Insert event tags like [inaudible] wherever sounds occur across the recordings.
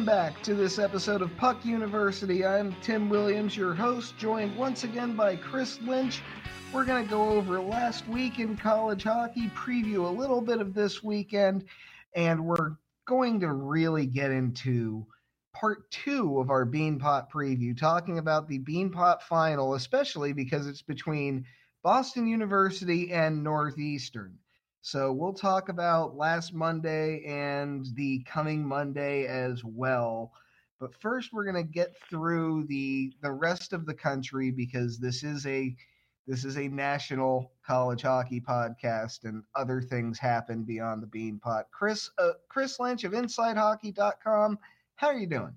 Welcome back to this episode of Puck University. I'm Tim Williams, your host, joined once again by Chris Lynch. We're going to go over last week in college hockey, preview a little bit of this weekend, and we're going to really get into part two of our Beanpot preview, talking about the Beanpot final, especially because it's between Boston University and Northeastern. So we'll talk about last Monday and the coming Monday as well. But first, we're going to get through the the rest of the country because this is a this is a national college hockey podcast, and other things happen beyond the Beanpot. Chris uh, Chris Lynch of InsideHockey.com. How are you doing?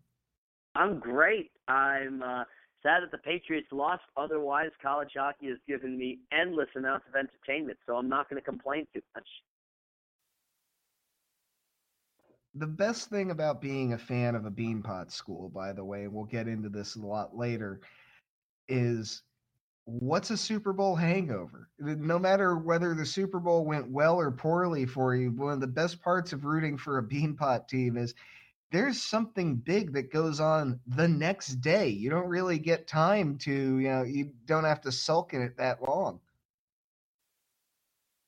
I'm great. I'm uh, sad that the Patriots lost. Otherwise, college hockey has given me endless amounts of entertainment, so I'm not going to complain too much. The best thing about being a fan of a Beanpot school, by the way, and we'll get into this a lot later, is what's a Super Bowl hangover? No matter whether the Super Bowl went well or poorly for you, one of the best parts of rooting for a Beanpot team is there's something big that goes on the next day. You don't really get time to, you know, you don't have to sulk in it that long.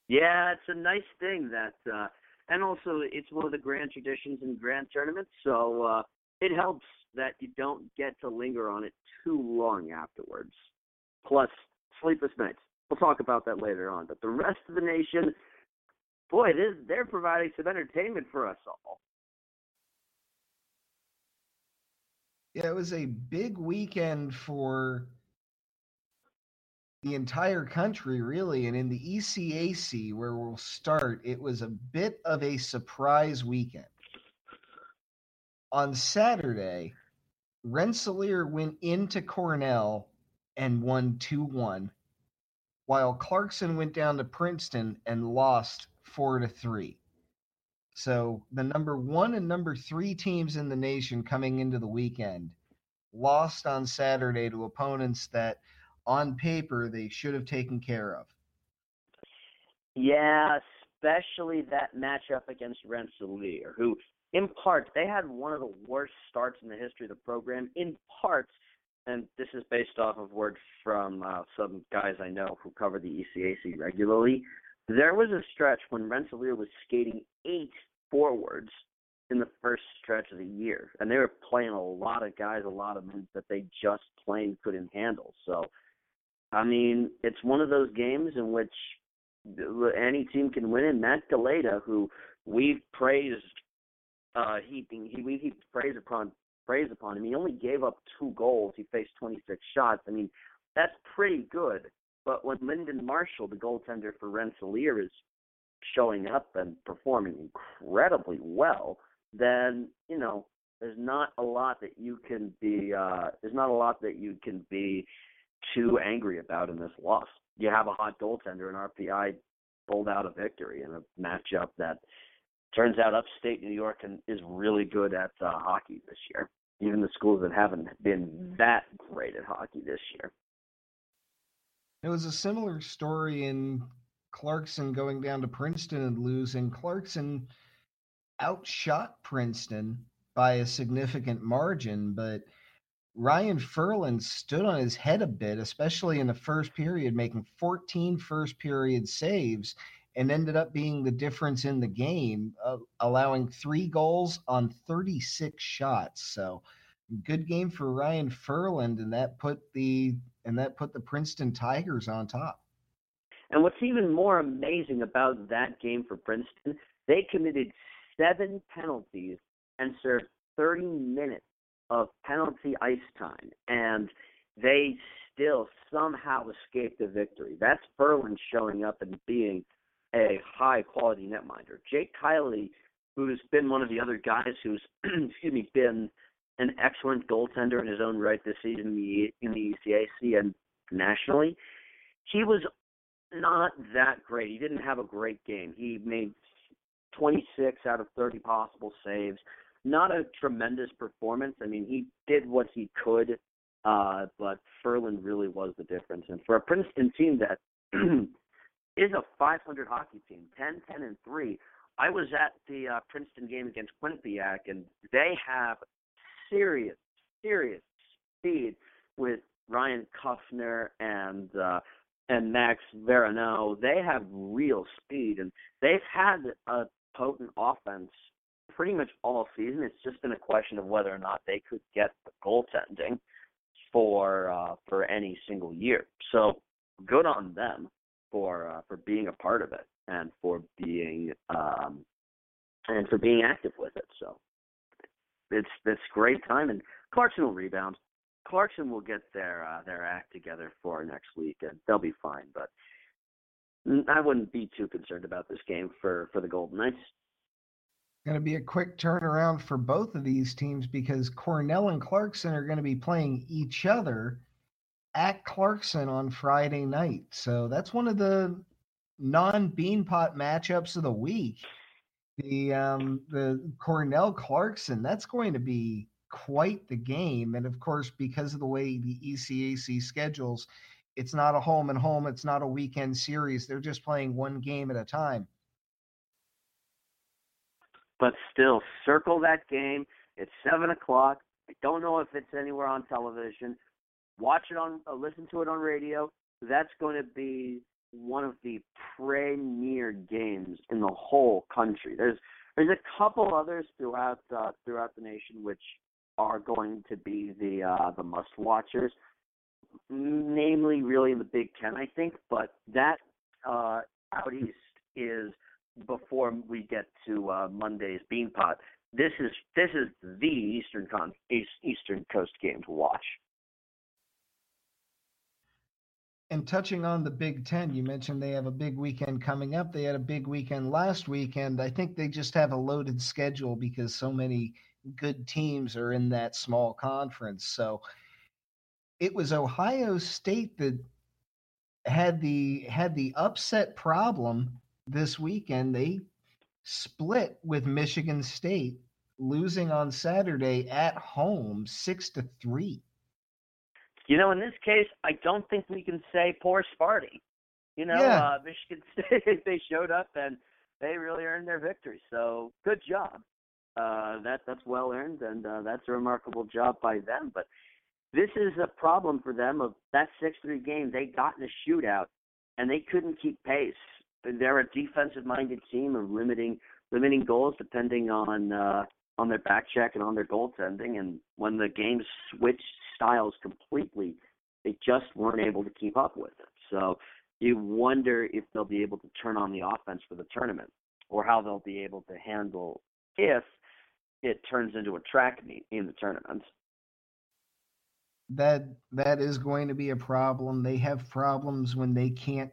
Yeah, it's a nice thing that, uh, and also it's one of the grand traditions in grand tournaments, so uh, it helps that you don't get to linger on it too long afterwards. Plus, sleepless nights. We'll talk about that later on. But the rest of the nation, boy, they're providing some entertainment for us all. Yeah, it was a big weekend for the entire country, really. And in the ECAC, where we'll start, it was a bit of a surprise weekend. On Saturday, Rensselaer went into Cornell and won 2 1, while Clarkson went down to Princeton and lost 4 to 3. So the number one and number three teams in the nation coming into the weekend lost on Saturday to opponents that on paper they should have taken care of. Yeah, especially that matchup against Rensselaer, who in part they had one of the worst starts in the history of the program. In part, and this is based off of word from uh, some guys I know who cover the ECAC regularly. There was a stretch when Rensselaer was skating eight forwards in the first stretch of the year, and they were playing a lot of guys, a lot of men that they just plain couldn't handle. So, I mean, it's one of those games in which any team can win. And Matt Galajda, who we've praised, uh, heaping he we heaped praise upon praise upon him. He only gave up two goals. He faced 26 shots. I mean, that's pretty good. But when Linden Marshall, the goaltender for Rensselaer, is showing up and performing incredibly well, then you know there's not a lot that you can be uh, there's not a lot that you can be too angry about in this loss. You have a hot goaltender, and RPI pulled out a victory in a matchup that turns out upstate New York and is really good at uh, hockey this year. Even the schools that haven't been that great at hockey this year. It was a similar story in Clarkson going down to Princeton and losing. Clarkson outshot Princeton by a significant margin, but Ryan Ferland stood on his head a bit, especially in the first period, making 14 first period saves and ended up being the difference in the game, uh, allowing three goals on 36 shots. So good game for Ryan Ferland, and that put the and that put the Princeton Tigers on top. And what's even more amazing about that game for Princeton, they committed seven penalties and served 30 minutes of penalty ice time, and they still somehow escaped a victory. That's Ferland showing up and being a high quality netminder. Jake Kielly, who's been one of the other guys who's [clears throat] excuse me been an excellent goaltender in his own right this season in the in the ECAC and nationally, he was not that great. He didn't have a great game. He made 26 out of 30 possible saves. Not a tremendous performance. I mean, he did what he could, uh, but Ferland really was the difference. And for a Princeton team that [clears throat] is a 500 hockey team, 10, 10, and 3, I was at the uh, Princeton game against Quinnipiac, and they have serious, serious speed with Ryan Kuffner and uh, and Max Véronneau. They have real speed, and they've had a potent offense pretty much all season. It's just been a question of whether or not they could get the goaltending for uh, for any single year. So good on them for uh, for being a part of it and for being um, and for being active with it. So it's it's great time, and Clarkson will rebound. Clarkson will get their uh, their act together for next week, and they'll be fine. But I wouldn't be too concerned about this game for for the Golden Knights. Going to be a quick turnaround for both of these teams because Cornell and Clarkson are going to be playing each other at Clarkson on Friday night. So that's one of the non Beanpot matchups of the week. The um, the Cornell Clarkson that's going to be quite the game, and of course because of the way the ECAC schedules, it's not a home and home. It's not a weekend series. They're just playing one game at a time. But still, circle that game. It's seven o'clock. I don't know if it's anywhere on television. Watch it on, uh, listen to it on radio. That's going to be one of the premier games in the whole country. There's there's a couple others throughout uh, throughout the nation which are going to be the uh, the must watchers, namely really in the Big Ten, I think. But that uh, out east is before we get to uh, Monday's Beanpot. This is this is the Eastern Con East, Eastern Coast game to watch. And touching on the Big Ten, you mentioned they have a big weekend coming up. They had a big weekend last weekend. I think they just have a loaded schedule because so many good teams are in that small conference. So it was Ohio State that had the had the upset problem this weekend. They split with Michigan State, losing on Saturday at home six to three. You know, in this case, I don't think we can say poor Sparty. You know, yeah. uh, [laughs] Michigan State they showed up and they really earned their victory. So good job. Uh, that that's well earned and uh, that's a remarkable job by them. But this is a problem for them of that six three game. They got in a shootout and they couldn't keep pace. They're a defensive minded team of limiting limiting goals depending on uh, on their back check and on their goaltending. And when the game switched styles completely, they just weren't able to keep up with it. So you wonder if they'll be able to turn on the offense for the tournament, or how they'll be able to handle if it turns into a track meet in the tournament. That that is going to be a problem. They have problems when they can't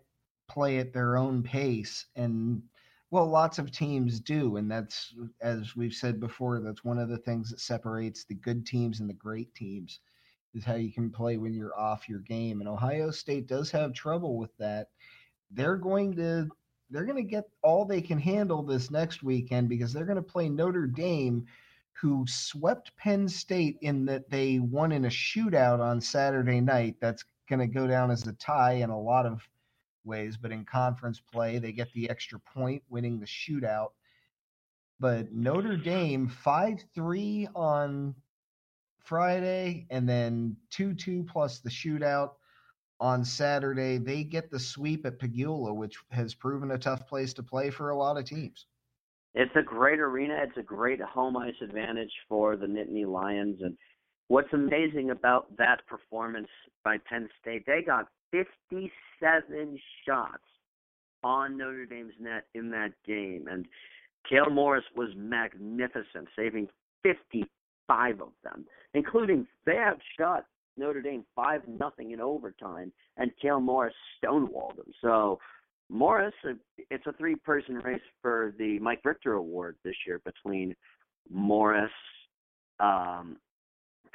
play at their own pace and well, lots of teams do, and that's as we've said before. That's one of the things that separates the good teams and the great teams is how you can play when you're off your game. And Ohio State does have trouble with that. They're going to they're going to get all they can handle this next weekend because they're going to play Notre Dame, who swept Penn State in that they won in a shootout on Saturday night. That's going to go down as a tie in a lot of ways, but in conference play, they get the extra point winning the shootout. But Notre Dame 5 3 on Friday and then 2 2 plus the shootout on Saturday. They get the sweep at Pegula, which has proven a tough place to play for a lot of teams. It's a great arena. It's a great home ice advantage for the Nittany Lions. And what's amazing about that performance by Penn State, they got 57 shots on Notre Dame's net in that game. And Cale Morris was magnificent, saving 55 of them, including they outshot Notre Dame 5 nothing in overtime, and Cale Morris stonewalled them. So Morris, it's a three person race for the Mike Richter Award this year between Morris, um,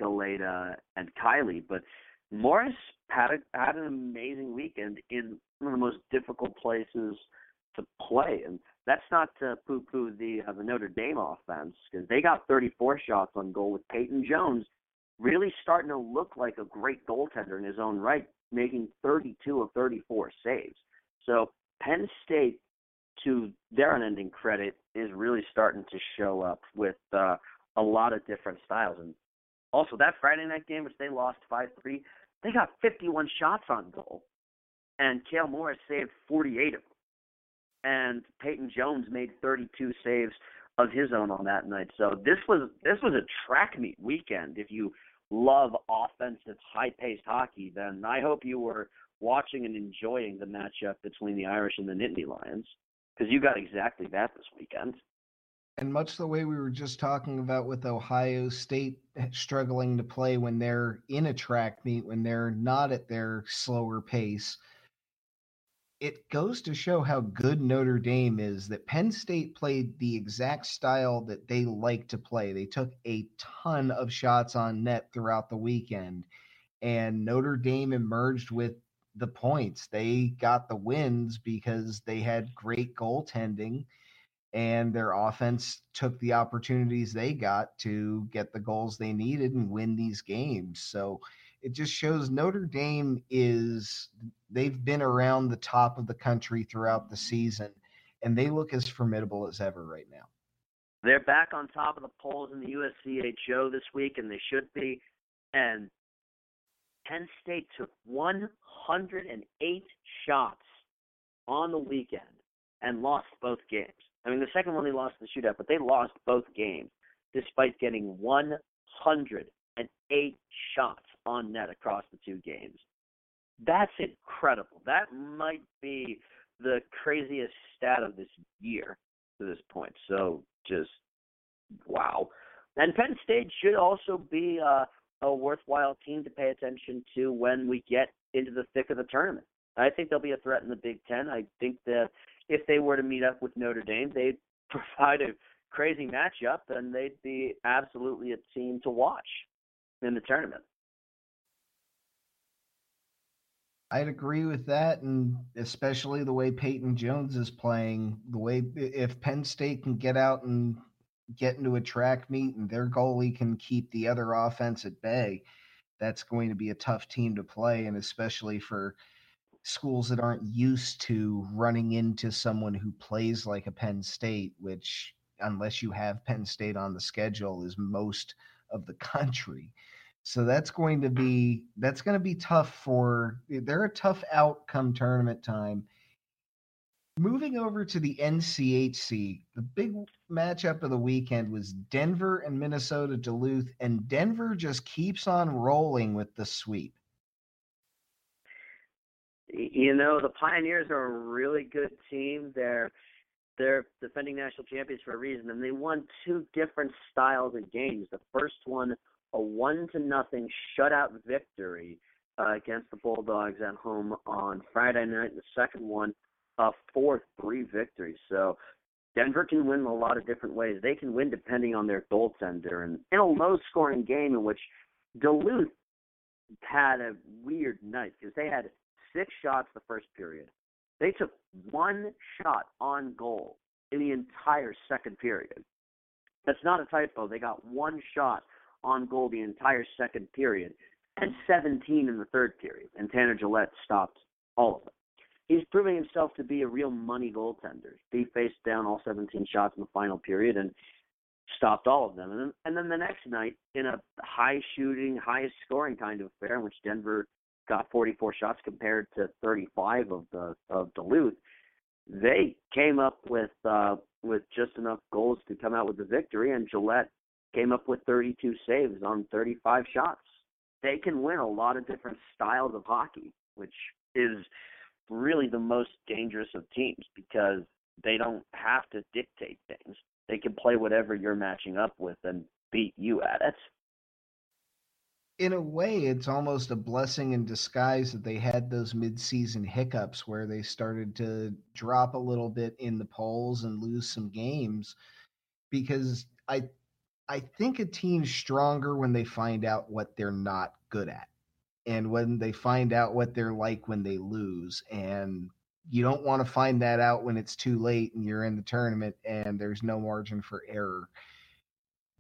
Galajda, and Kielly. But Morris had a, had an amazing weekend in one of the most difficult places to play, and that's not to poo-poo the uh, the Notre Dame offense because they got 34 shots on goal with Peyton Jones really starting to look like a great goaltender in his own right, making 32 of 34 saves. So Penn State to their unending credit, is really starting to show up with uh, a lot of different styles. And also that Friday night game, which they lost five three, they got 51 shots on goal, and Cale Morris saved 48 of them, and Peyton Jones made 32 saves of his own on that night. So this was this was a track meet weekend. If you love offensive, high-paced hockey, then I hope you were watching and enjoying the matchup between the Irish and the Nittany Lions because you got exactly that this weekend. And much the way we were just talking about with Ohio State struggling to play when they're in a track meet, when they're not at their slower pace, it goes to show how good Notre Dame is that Penn State played the exact style that they like to play. They took a ton of shots on net throughout the weekend, and Notre Dame emerged with the points. They got the wins because they had great goaltending and their offense took the opportunities they got to get the goals they needed and win these games. So it just shows Notre Dame is they've been around the top of the country throughout the season and they look as formidable as ever right now. They're back on top of the polls in the USCHO this week and they should be and Penn State took 108 shots on the weekend and lost both games. I mean, the second one they lost the shootout, but they lost both games despite getting 108 shots on net across the two games. That's incredible. That might be the craziest stat of this year to this point. So just wow. And Penn State should also be uh, a worthwhile team to pay attention to when we get into the thick of the tournament. I think they'll be a threat in the Big Ten. I think that if they were to meet up with Notre Dame, they'd [laughs] provide a crazy matchup, and they'd be absolutely a team to watch in the tournament. I'd agree with that, and especially the way Peyton Jones is playing. The way if Penn State can get out and get into a track meet, and their goalie can keep the other offense at bay, that's going to be a tough team to play, and especially for schools that aren't used to running into someone who plays like a Penn State, which, unless you have Penn State on the schedule, is most of the [laughs] country. So that's going to be that's going to be tough for eh, they're a tough outcome tournament time. Moving over to the NCHC, the big matchup of the weekend was Denver and Minnesota Duluth, and Denver just keeps on rolling with the sweep you know the Pioneers are a really good team. They're they're defending national champions for a reason, and they won two different styles of games. The first one, a one to nothing shutout victory uh, against the Bulldogs at home on Friday night. The second one, a four three victory. So Denver can win a lot of different ways. They can win depending on their goaltender, and in a low scoring game in which Duluth had a weird night because they had six shots the first period. They took one shot on goal in the entire second period. That's not a typo. They got one shot on goal the entire second period and 17 in the third period. And Tanner Jaillet stopped all of them. He's proving himself to be a real money goaltender. He faced down all 17 shots in the final period and stopped all of them. And then, and then the next night, in a high shooting, highest scoring kind of affair in which Denver got 44 shots compared to 35 of the of Duluth. They came up with uh, with just enough goals to come out with the victory, and Jaillet came up with 32 saves on 35 shots. They can win a lot of different styles of hockey, which is really the most dangerous of teams because they don't have to dictate things. They can play whatever you're matching up with and beat you at it in a way, it's almost a blessing in disguise that they had those mid-season hiccups where they started to drop a little bit in the polls and lose some games, because I, I think a team's stronger when they find out what they're not good at, and when they find out what they're like when they lose, and you don't want to find that out when it's too late and you're in the tournament and there's no margin for error.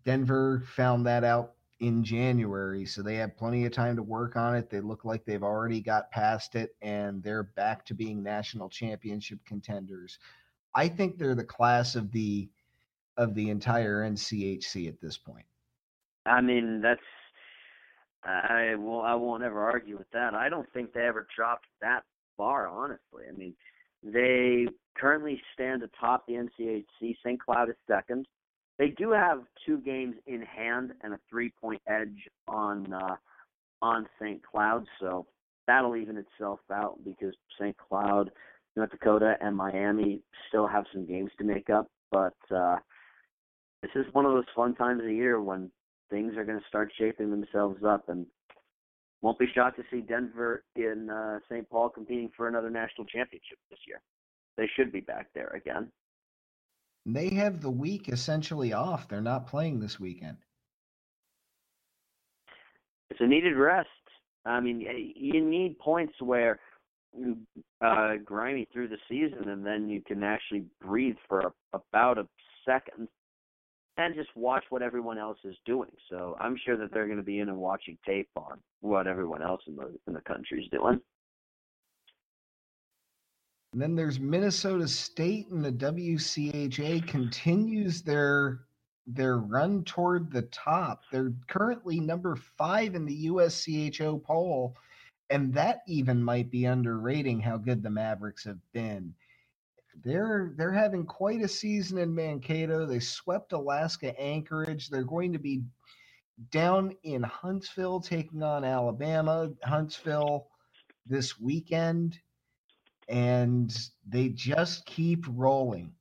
Denver found that out in January, so they have plenty of time to work on it. They look like they've already got past it, and they're back to being national championship contenders. I think they're the class of the of the entire NCHC at this point. I mean, that's I will I won't ever argue with that. I don't think they ever dropped that far, honestly. I mean, they currently stand atop the NCHC. St. Cloud is second. They do have two games in hand and a three-point edge on uh, on St. Cloud, so that'll even itself out because St. Cloud, North Dakota, and Miami still have some games to make up. But uh, this is one of those fun times of the year when things are going to start shaping themselves up, and won't be shocked to see Denver in uh, St. Paul competing for another national championship this year. They should be back there again. They have the week essentially off. They're not playing this weekend. It's a needed rest. I mean, you need points where you uh, grimy through the season, and then you can actually breathe for a, about a second and just watch what everyone else is doing. So I'm sure that they're going to be in and watching tape on what everyone else in the in the country is doing. And then there's Minnesota State and the WCHA continues their their run toward the top. They're currently number five in the USCHO poll, and that even might be underrating how good the Mavericks have been they're they're having quite a season in Mankato. They swept Alaska Anchorage. They're going to be down in Huntsville taking on Alabama. Huntsville this weekend, and they just keep rolling.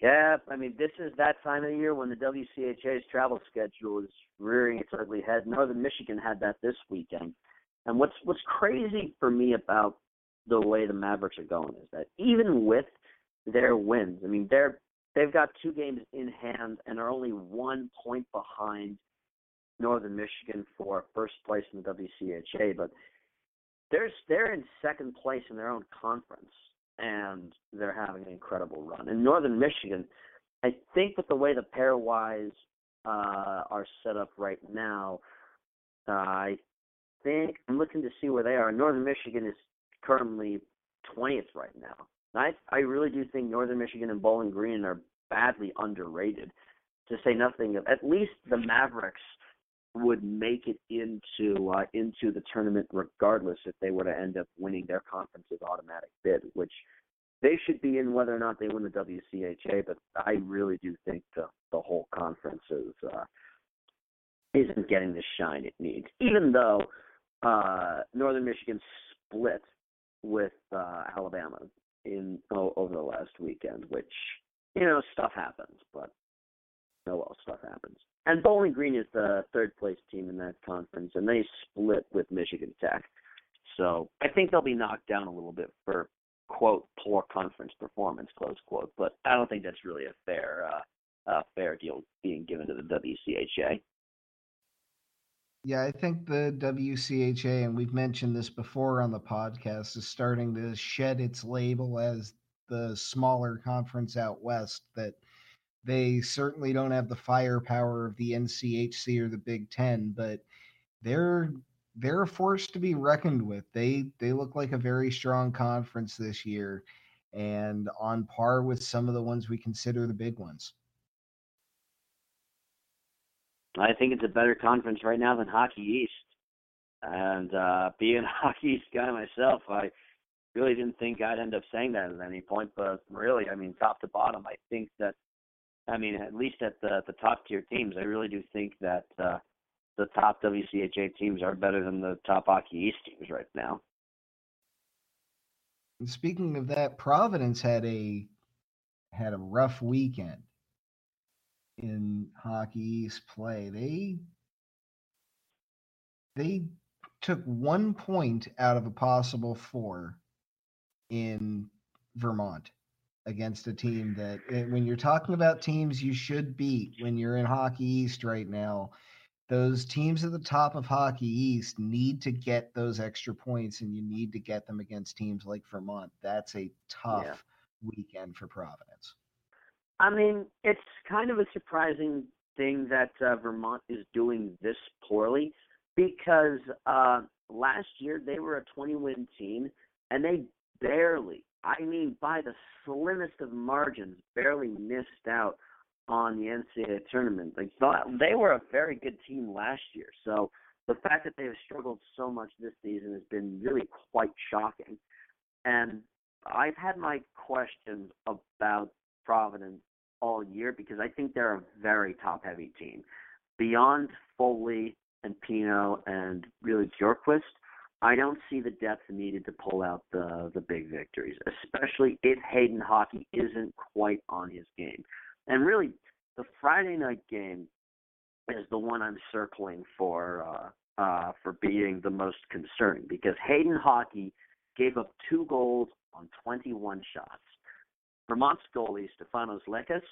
Yeah, I mean, this is that time of the year when the WCHA's travel schedule is rearing its ugly head. Northern Michigan had that this weekend. And what's what's crazy for me about the way the Mavericks are going is that even with their wins, I mean they're they've got two games in hand and are only one point behind Northern Michigan for first place in the WCHA, but they're they're in second place in their own conference and they're having an incredible run. In Northern Michigan, I think with the way the pairwise uh, are set up right now, uh, I think I'm looking to see where they are. Northern Michigan is currently 20th right now. I I really do think Northern Michigan and Bowling Green are badly underrated. To say nothing of at least the Mavericks would make it into uh, into the tournament regardless if they were to end up winning their conference's automatic bid, which they should be in whether or not they win the WCHA. But I really do think the the whole conference is uh, isn't getting the shine it needs, even though uh, Northern Michigan split with uh, Alabama in oh, over the last weekend, which you know stuff happens, but no, well, stuff happens. And Bowling Green is the third place team in that conference, and they split with Michigan Tech. So I think they'll be knocked down a little bit for quote poor conference performance close quote, but I don't think that's really a fair uh, fair deal being given to the WCHA. Yeah, I think the WCHA, and we've mentioned this before on the podcast, is starting to shed its label as the smaller conference out west. That they certainly don't have the firepower of the NCHC or the Big Ten, but they're they're a force to be reckoned with. They they look like a very strong conference this year, and on par with some of the ones we consider the big ones. I think it's a better conference right now than Hockey East. And uh, being [laughs] a Hockey East guy myself, I really didn't think I'd end up saying that at any point. But really, I mean, top to bottom, I think that, I mean, at least at the the top tier teams, I really do think that uh, the top WCHA teams are better than the top Hockey East teams right now. Speaking of that, Providence had a had a rough weekend in Hockey East play. They they took one point out of a possible four in Vermont against a team that eh, when you're talking about teams you should beat when you're in Hockey East right now those teams at the top of Hockey East need to get those extra points and you need to get them against teams like Vermont that's a tough yeah. weekend for Providence I mean, it's kind of a surprising thing that uh, Vermont is doing this poorly because uh, last year they were a 20 win team and they barely, I mean, by the slimmest of margins, barely missed out on the NCAA tournament. Like they were a very good team last year, so the fact that they have struggled so much this season has been really quite shocking. And I've had my questions about Providence all year because I think they're a very top-heavy team. Beyond Foley and Pinho and really Björkqvist, I don't see the depth needed to pull out the the big victories, especially if Hayden Hawkey isn't quite on his game. And really, the Friday night game is the one I'm circling for uh, uh, for being the most concerning because Hayden Hawkey gave up two goals on 21 shots. Vermont's goalie Stefanos Lekas,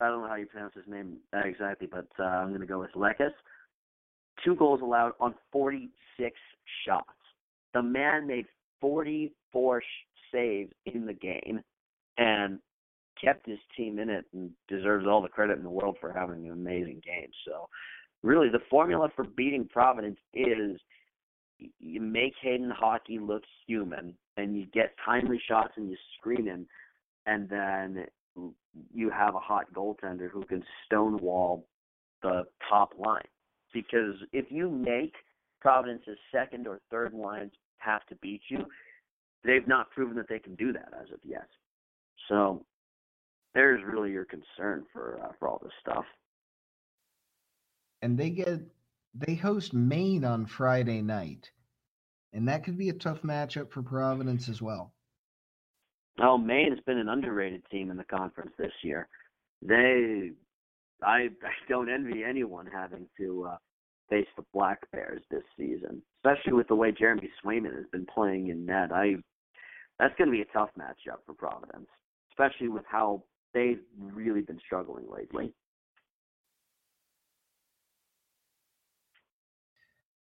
I don't know how you pronounce his name exactly, but uh, I'm going to go with Lekas. Two goals allowed on 46 shots. The man made 44 sh- saves in the game, and kept his team in it and deserves all the credit in the world for having an amazing game. So, really, the formula for beating Providence is you make Hayden Hawkey look human, and you get timely shots and you screen him, and then you have a hot goaltender who can stonewall the top line. Because if you make Providence's second or third lines have to beat you, they've not proven that they can do that as of yet. So there's really your concern for uh, for all this stuff. And they get they host Maine on Friday night, and that could be a tough matchup for Providence as well. Oh, Maine has been an underrated team in the conference this year. They, I, I don't envy anyone having to uh, face the Black Bears this season, especially with the way Jeremy Swayman has been playing in net. I, that's going to be a tough matchup for Providence, especially with how they've really been struggling lately.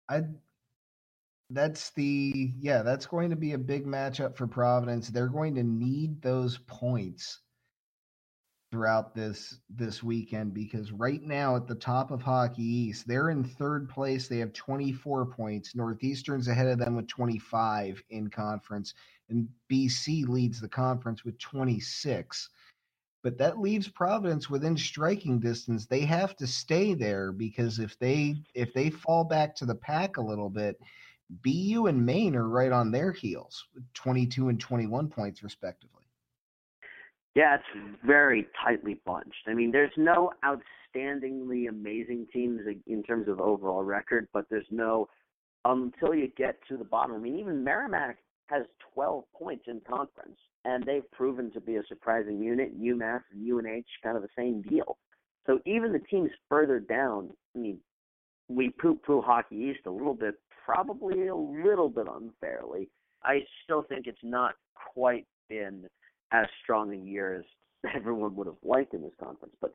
I that's the yeah, that's going to be a big matchup for Providence. They're going to need those points throughout this this weekend because right now at the top of Hockey East, they're in third place. They have 24 points. Northeastern's ahead of them with 25 in conference, and BC leads the conference with 26 but that leaves Providence within striking distance. They have to stay there because if they if they fall back to the pack a little bit, BU and Maine are right on their heels, 22 and 21 points respectively. Yeah, it's very tightly bunched. I mean, there's no outstandingly amazing teams in terms of overall record, but there's no until you get to the bottom. I mean, even Merrimack has 12 points in conference, and they've proven to be a surprising unit. UMass and UNH kind of the same deal. So even the teams further down, I mean, we poo-poo Hockey East a little bit, probably a little bit unfairly. I still think it's not quite been as strong a year as [laughs] everyone would have liked in this conference, but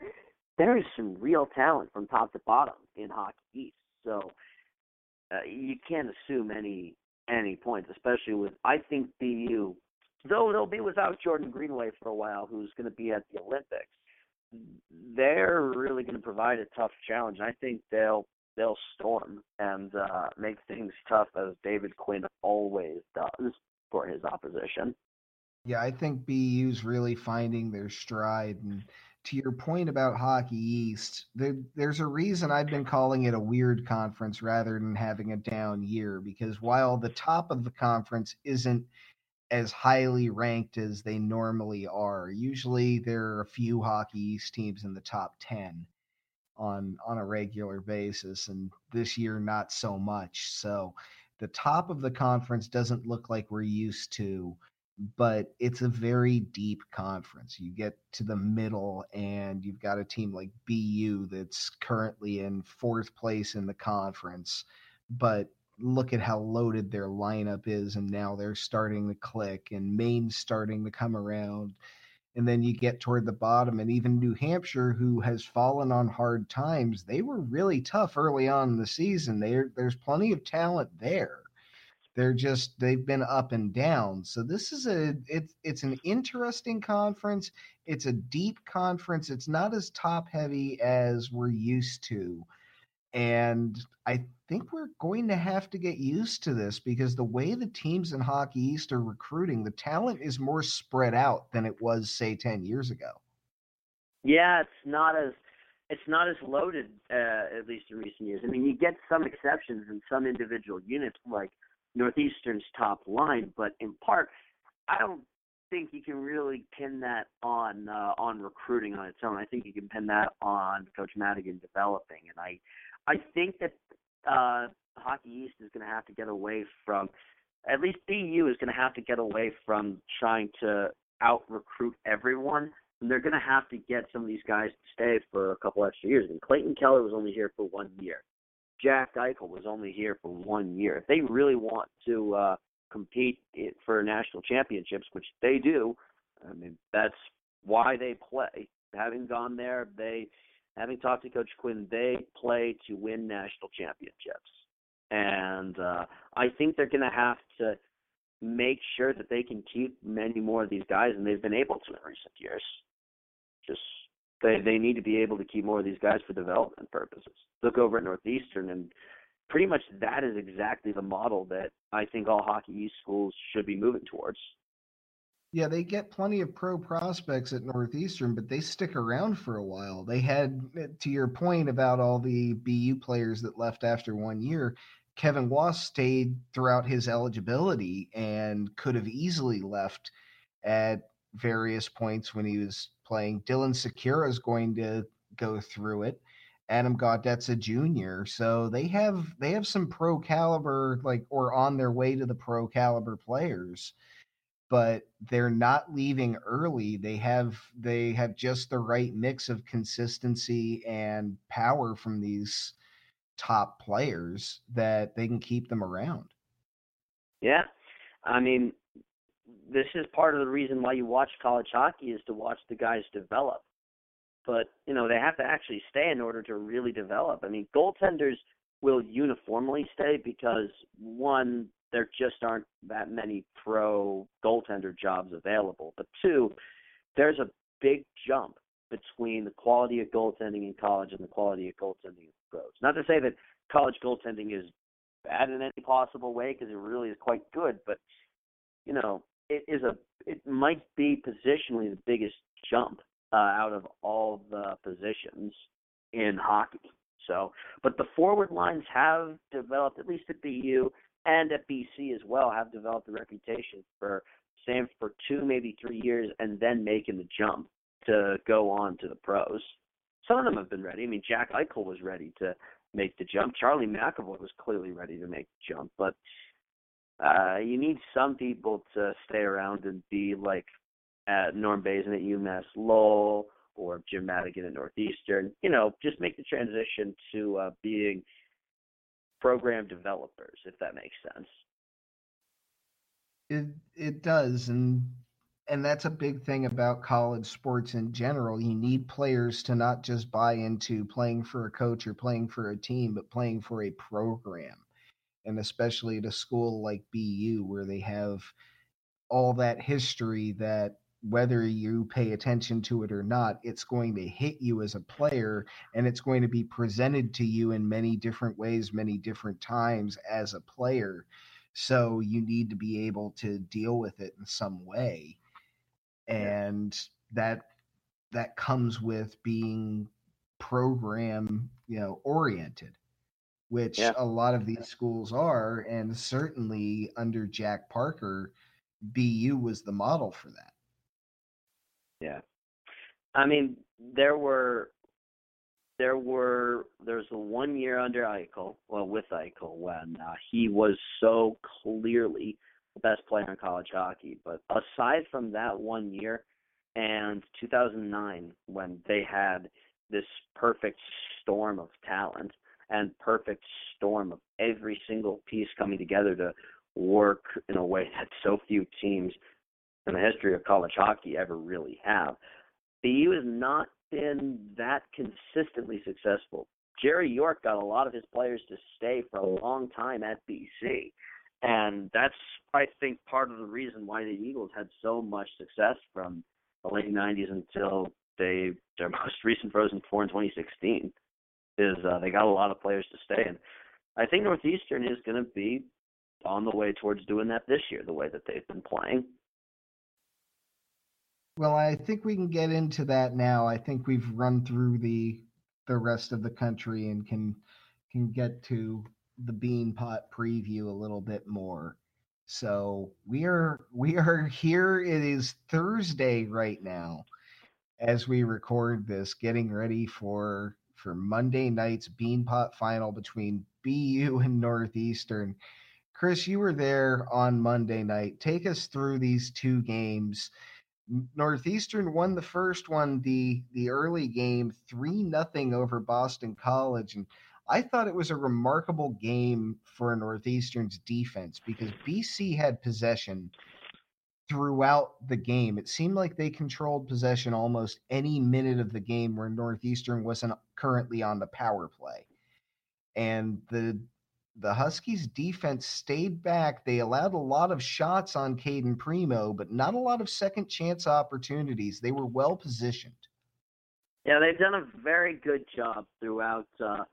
there is some real talent from top to bottom in Hockey East. So uh, you can't assume any any points, especially with I think BU, though they'll be without Jordan Greenway for a while, who's going to be at the Olympics. They're really going to provide a tough challenge. I think they'll they'll storm and uh, make things tough as David Quinn always does for his opposition. Yeah, I think BU's really finding their stride and to your point about Hockey East, there, there's a reason I've been calling it a weird conference rather than having a down year because while the top of the conference isn't as highly ranked as they normally are, usually there are a few Hockey East teams in the top 10 on on a regular basis and this year not so much. So the top of the conference doesn't look like we're used to but it's a very deep conference. You get to the middle, and you've got a team like BU that's currently in fourth place in the conference, but look at how loaded their lineup is, and now they're starting to click, and Maine's starting to come around. And then you get toward the bottom, and even New Hampshire, who has fallen on hard times, they were really tough early on in the season. There, there's plenty of talent there they're just they've been up and down. So this is a it's it's an interesting conference. It's a deep conference. It's not as top heavy as we're used to. And I think we're going to have to get used to this because the way the teams in Hockey East are recruiting, the talent is more spread out than it was, say, 10 years ago. Yeah, it's not as it's not as loaded uh, at least in recent years. I mean, you get some exceptions in some individual units like Northeastern's top line, but in part, I don't think you can really pin that on uh, on recruiting on its own. I think you can pin that on Coach Madigan developing, and I I think that uh, Hockey East is going to have to get away from at least BU is going to have to get away from trying to out recruit everyone. And they're going to have to get some of these guys to stay for a couple extra years. And Clayton Keller was only here for one year. Jack Eichel was only here for one year. If they really want to uh, compete for national championships, which they do. I mean, that's why they play. Having gone there, they, having talked to Coach Quinn, they play to win national championships. And uh, I think they're going to have to make sure that they can keep many more of these guys, and they've been able to in recent years. Just they they need to be able to keep more of these guys for development purposes. Look over at Northeastern and pretty much that is exactly the model that I think all Hockey East schools should be moving towards. Yeah, they get plenty of pro prospects at Northeastern, but they stick around for a while. They had, to your point about all the BU players that left after one year, Kevin Wass stayed throughout his eligibility and could have easily left at various points when he was playing. Dylan Sikura is going to go through it. Adam Gaudette's a junior, so they have they have some pro caliber like or on their way to the pro caliber players, but they're not leaving early. They have they have just the right mix of consistency and power from these top players that they can keep them around. Yeah. I mean, this is part of the reason why you watch college hockey is to watch the guys develop but you know they have to actually stay in order to really develop. I mean, goaltenders will uniformly stay because one, there just aren't that many pro goaltender jobs available, but two, there's a big jump between the quality of goaltending in college and the quality of goaltending in pros. Not to say that college goaltending is bad in any possible way because it really is quite good, but you know, it is a it might be positionally the biggest jump uh, out of all the positions in hockey. So, but the forward lines have developed, at least at BU and at BC as well, have developed a reputation for staying for two, maybe three years, and then making the jump to go on to the pros. Some of them have been ready. I mean, Jack Eichel was ready to make the jump. Charlie McAvoy was clearly ready to make the jump, but uh, you need some people to stay around and be like at Norm Bazin at UMass Lowell or Jim Madigan at Northeastern. You know, just make the transition to uh, being program developers, if that makes sense. It it does, and and that's a big thing about college sports in general. You need players to not just buy into playing for a coach or playing for a team, but playing for a program. And especially at a school like BU, where they have all that history that whether you pay attention to it or not, it's going to hit you as a player and it's going to be presented to you in many different ways, many different times as a player. So you need to be able to deal with it in some way. And that that comes with being program, you know, oriented, which yeah. a lot of these schools are and certainly under Jack Parker, BU was the model for that. Yeah. I mean, there were there were there's a one year under Eichel, well with Eichel when uh, he was so clearly the best player in college hockey. But aside from that one year and 2009 when they had this perfect storm of talent and perfect storm of every single piece coming together to work in a way that so few teams in the history of college hockey ever really have. BU has not been that consistently successful. Jerry York got a lot of his players to stay for a long time at BC. And that's, I think, part of the reason why the Eagles had so much success from the late 90s until they their [laughs] most recent Frozen Four in 2016. Is uh, they got a lot of players to stay, and I think Northeastern is going to be on the way towards doing that this year, the way that they've been playing. Well, I think we can get into that now. I think we've run through the the rest of the country and can can get to the Beanpot preview a little bit more. So we are we are here. It is Thursday right now as we record this, getting ready for for Monday night's Beanpot final between BU and Northeastern. Chris, you were there on Monday night. Take us through these two games. Northeastern won the first one, the the early game, three nothing over Boston College, and I thought it was a remarkable game for Northeastern's defense because BC had possession throughout the game. It seemed like they controlled possession almost any minute of the game where Northeastern wasn't currently on the power play. And the the Huskies defense stayed back. They allowed a lot of shots on Cayden Primeau, but not a lot of second chance opportunities. They were well positioned. Yeah, they've done a very good job throughout uh,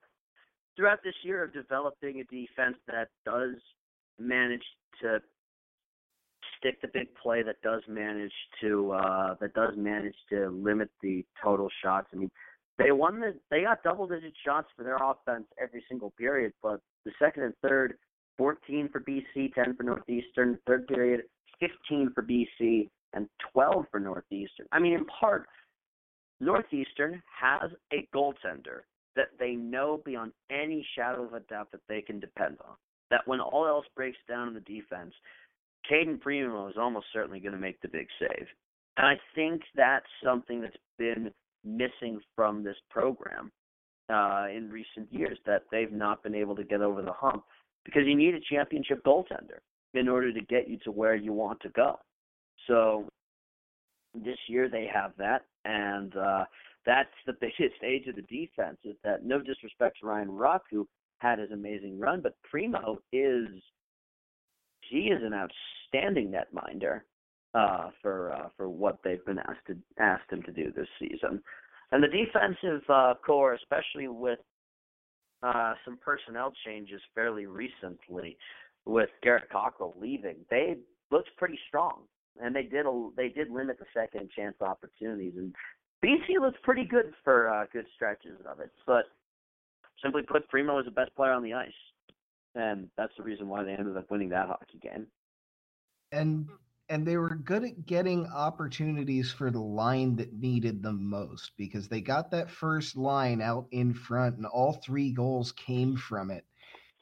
throughout this year of developing a defense that does manage to stick the big play that does manage to uh that does manage to limit the total shots. I mean, they won the they got double digit shots for their offense every single period, but the second and third, 14 for BC, 10 for Northeastern. Third period, 15 for BC and 12 for Northeastern. I mean, in part, Northeastern has a goaltender that they know beyond any shadow of a doubt that they can depend on. That when all else breaks down in the defense, Cayden Primeau is almost certainly going to make the big save. And I think that's something that's been missing from this program uh, in recent years that they've not been able to get over the hump because you need a championship goaltender in order to get you to where you want to go. So this year they have that, and uh, that's the [laughs] biggest age of the defense. Is that no disrespect to Ryan Ruck, who had his amazing run, but Primeau is he is an outstanding netminder uh, for uh, for what they've been asked to asked him to do this season. And the defensive uh, core, especially with uh, some personnel changes fairly recently, with Garrett Cockerill leaving, they looked pretty strong, and they did a, they did limit the second chance opportunities. And BC looks pretty good for uh, good stretches of it, but simply put, Primeau is the best player on the ice, and that's the reason why they ended up winning that hockey game. And and they were good at getting opportunities for the line that needed them most because they got that first line out in front, and all three goals came from it.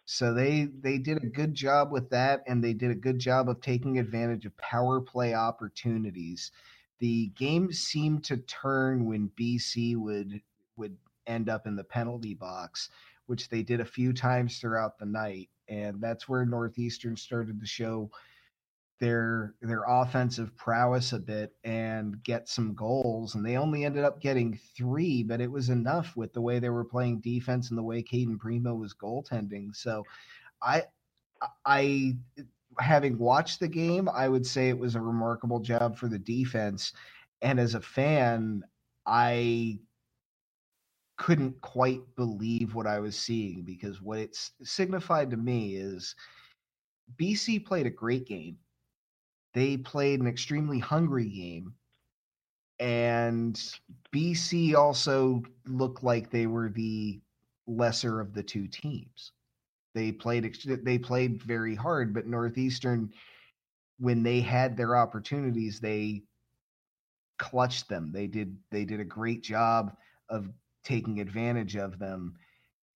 So they they did a good job with that, and they did a good job of taking advantage of power play opportunities the game seemed to turn when BC would would end up in the penalty box, which they did a few times throughout the night, and that's where Northeastern started to show their their offensive prowess a bit and get some goals. And they only ended up getting three, but it was enough with the way they were playing defense and the way Cayden Primeau was goaltending. So I I having watched the game, I would say it was a remarkable job for the defense. And as a fan, I couldn't quite believe what I was seeing because what it signified to me is BC played a great game. They played an extremely hungry game. And BC also looked like they were the lesser of the two teams. They played they played very hard, but Northeastern, when they had their opportunities, they clutched them. They did they did a great job of taking advantage of them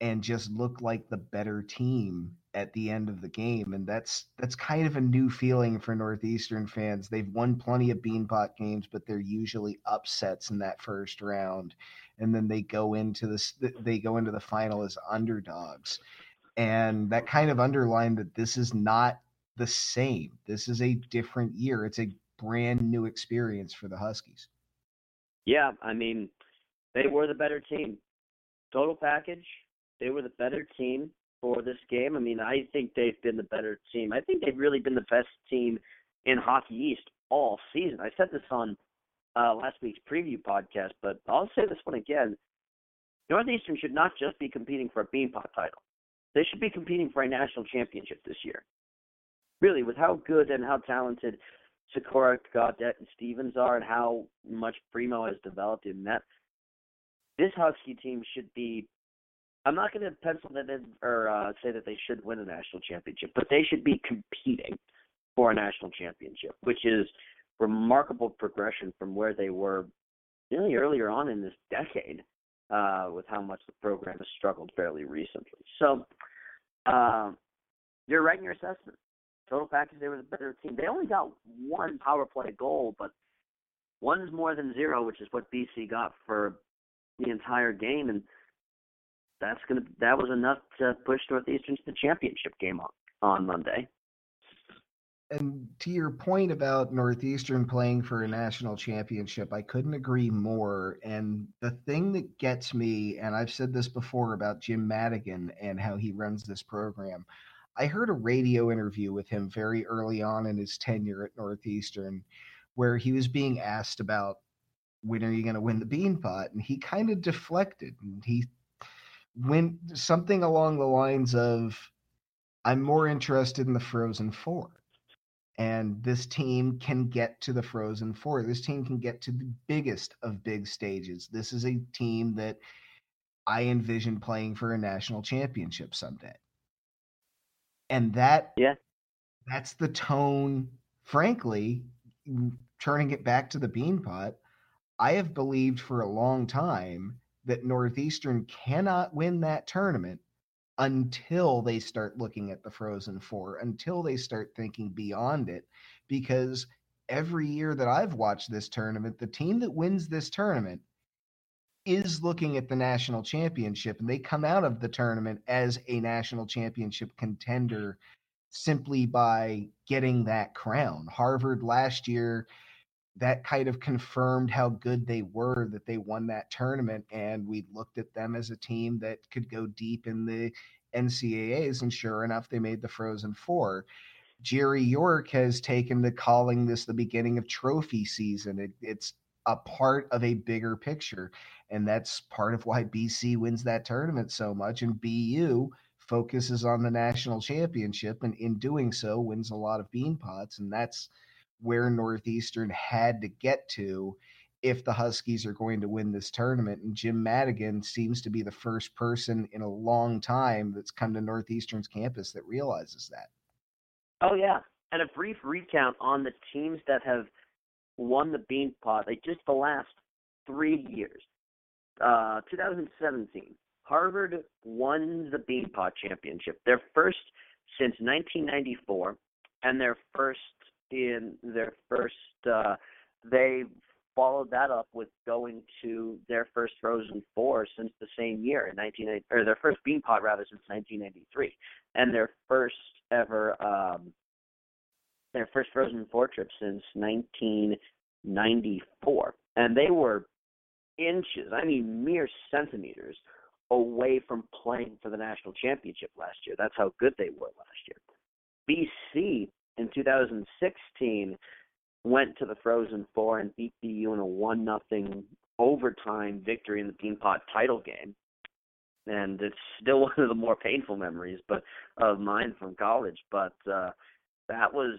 and just look like the better team at the end of the game and that's that's kind of a new feeling for northeastern fans they've won plenty of beanpot games but they're usually upsets in that first round and then they go into this they go into the final as underdogs and that kind of underlined that this is not the same. This is a different year. It's a brand new experience for the Huskies. Yeah, I mean, they were the better team. Total package, they were the better team for this game. I mean, I think they've been the better team. I think they've really been the best team in Hockey East all season. I said this on uh, last week's preview podcast, but I'll say this one again. Northeastern should not just be competing for a Beanpot title. They should be competing for a national championship this year. Really, with how good and how talented Sikura, Gaudette, and Stevens are, and how much Primeau has developed in that, this Husky team should be. I'm not going to pencil that in or uh, say that they should win a national championship, but they should be competing for a national championship, which is remarkable progression from where they were really earlier on in this decade uh, with how much the program has struggled fairly recently. So uh, you're right in your assessment. Total package, they were the better team. They only got one power play goal, but one's more than zero, which is what BC got for the entire game, and that's gonna that was enough to push Northeastern to the championship game on, on Monday and to your point about Northeastern playing for a national championship, I couldn't agree more. And the thing that gets me, and I've said this before about Jim Madigan and how he runs this program, I heard a radio interview with him very early on in his tenure at Northeastern where he was being asked about when are you going to win the Beanpot? And he kind of deflected and he went something along the lines of, I'm more interested in the Frozen Four and this team can get to the Frozen Four. This team can get to the biggest of big stages. This is a team that I envision playing for a national championship someday. And that yeah. that's the tone, frankly, turning it back to the beanpot. I have believed for a long time that Northeastern cannot win that tournament until they start looking at the Frozen Four, until they start thinking beyond it. Because every year that I've watched this tournament, the team that wins this tournament is looking at the national championship and they come out of the tournament as a national championship contender simply by getting that crown. Harvard last year that kind of confirmed how good they were that they won that tournament and we looked at them as a team that could go deep in the NCAAs and sure enough they made the Frozen 4. Jerry York has taken to calling this the beginning of trophy season. It, it's a part of a bigger picture and that's part of why BC wins that tournament so much and BU focuses on the national championship and in doing so wins a lot of Beanpots and that's where Northeastern had to get to if the Huskies are going to win this tournament. And Jim Madigan seems to be the first person in a long time that's come to Northeastern's campus that realizes that. Oh, yeah. And a brief recount on the teams that have won the Beanpot, like just the last three years. Uh, 2017, Harvard won the Beanpot championship, their first since 1994, and their first in their first. Uh, they followed that up with going to their first Frozen Four since the same year in 1990, or their first Beanpot rather since 1993, and their first ever um, their first Frozen Four trip since 1994, and they were inches, I mean mere centimeters away from playing for the national championship last year. That's how good they were last year. BC in 2016 went to the Frozen Four and beat BU in a one nothing overtime victory in the Beanpot title game. And it's still [laughs] one of the more painful memories, but of mine from college. But uh, that was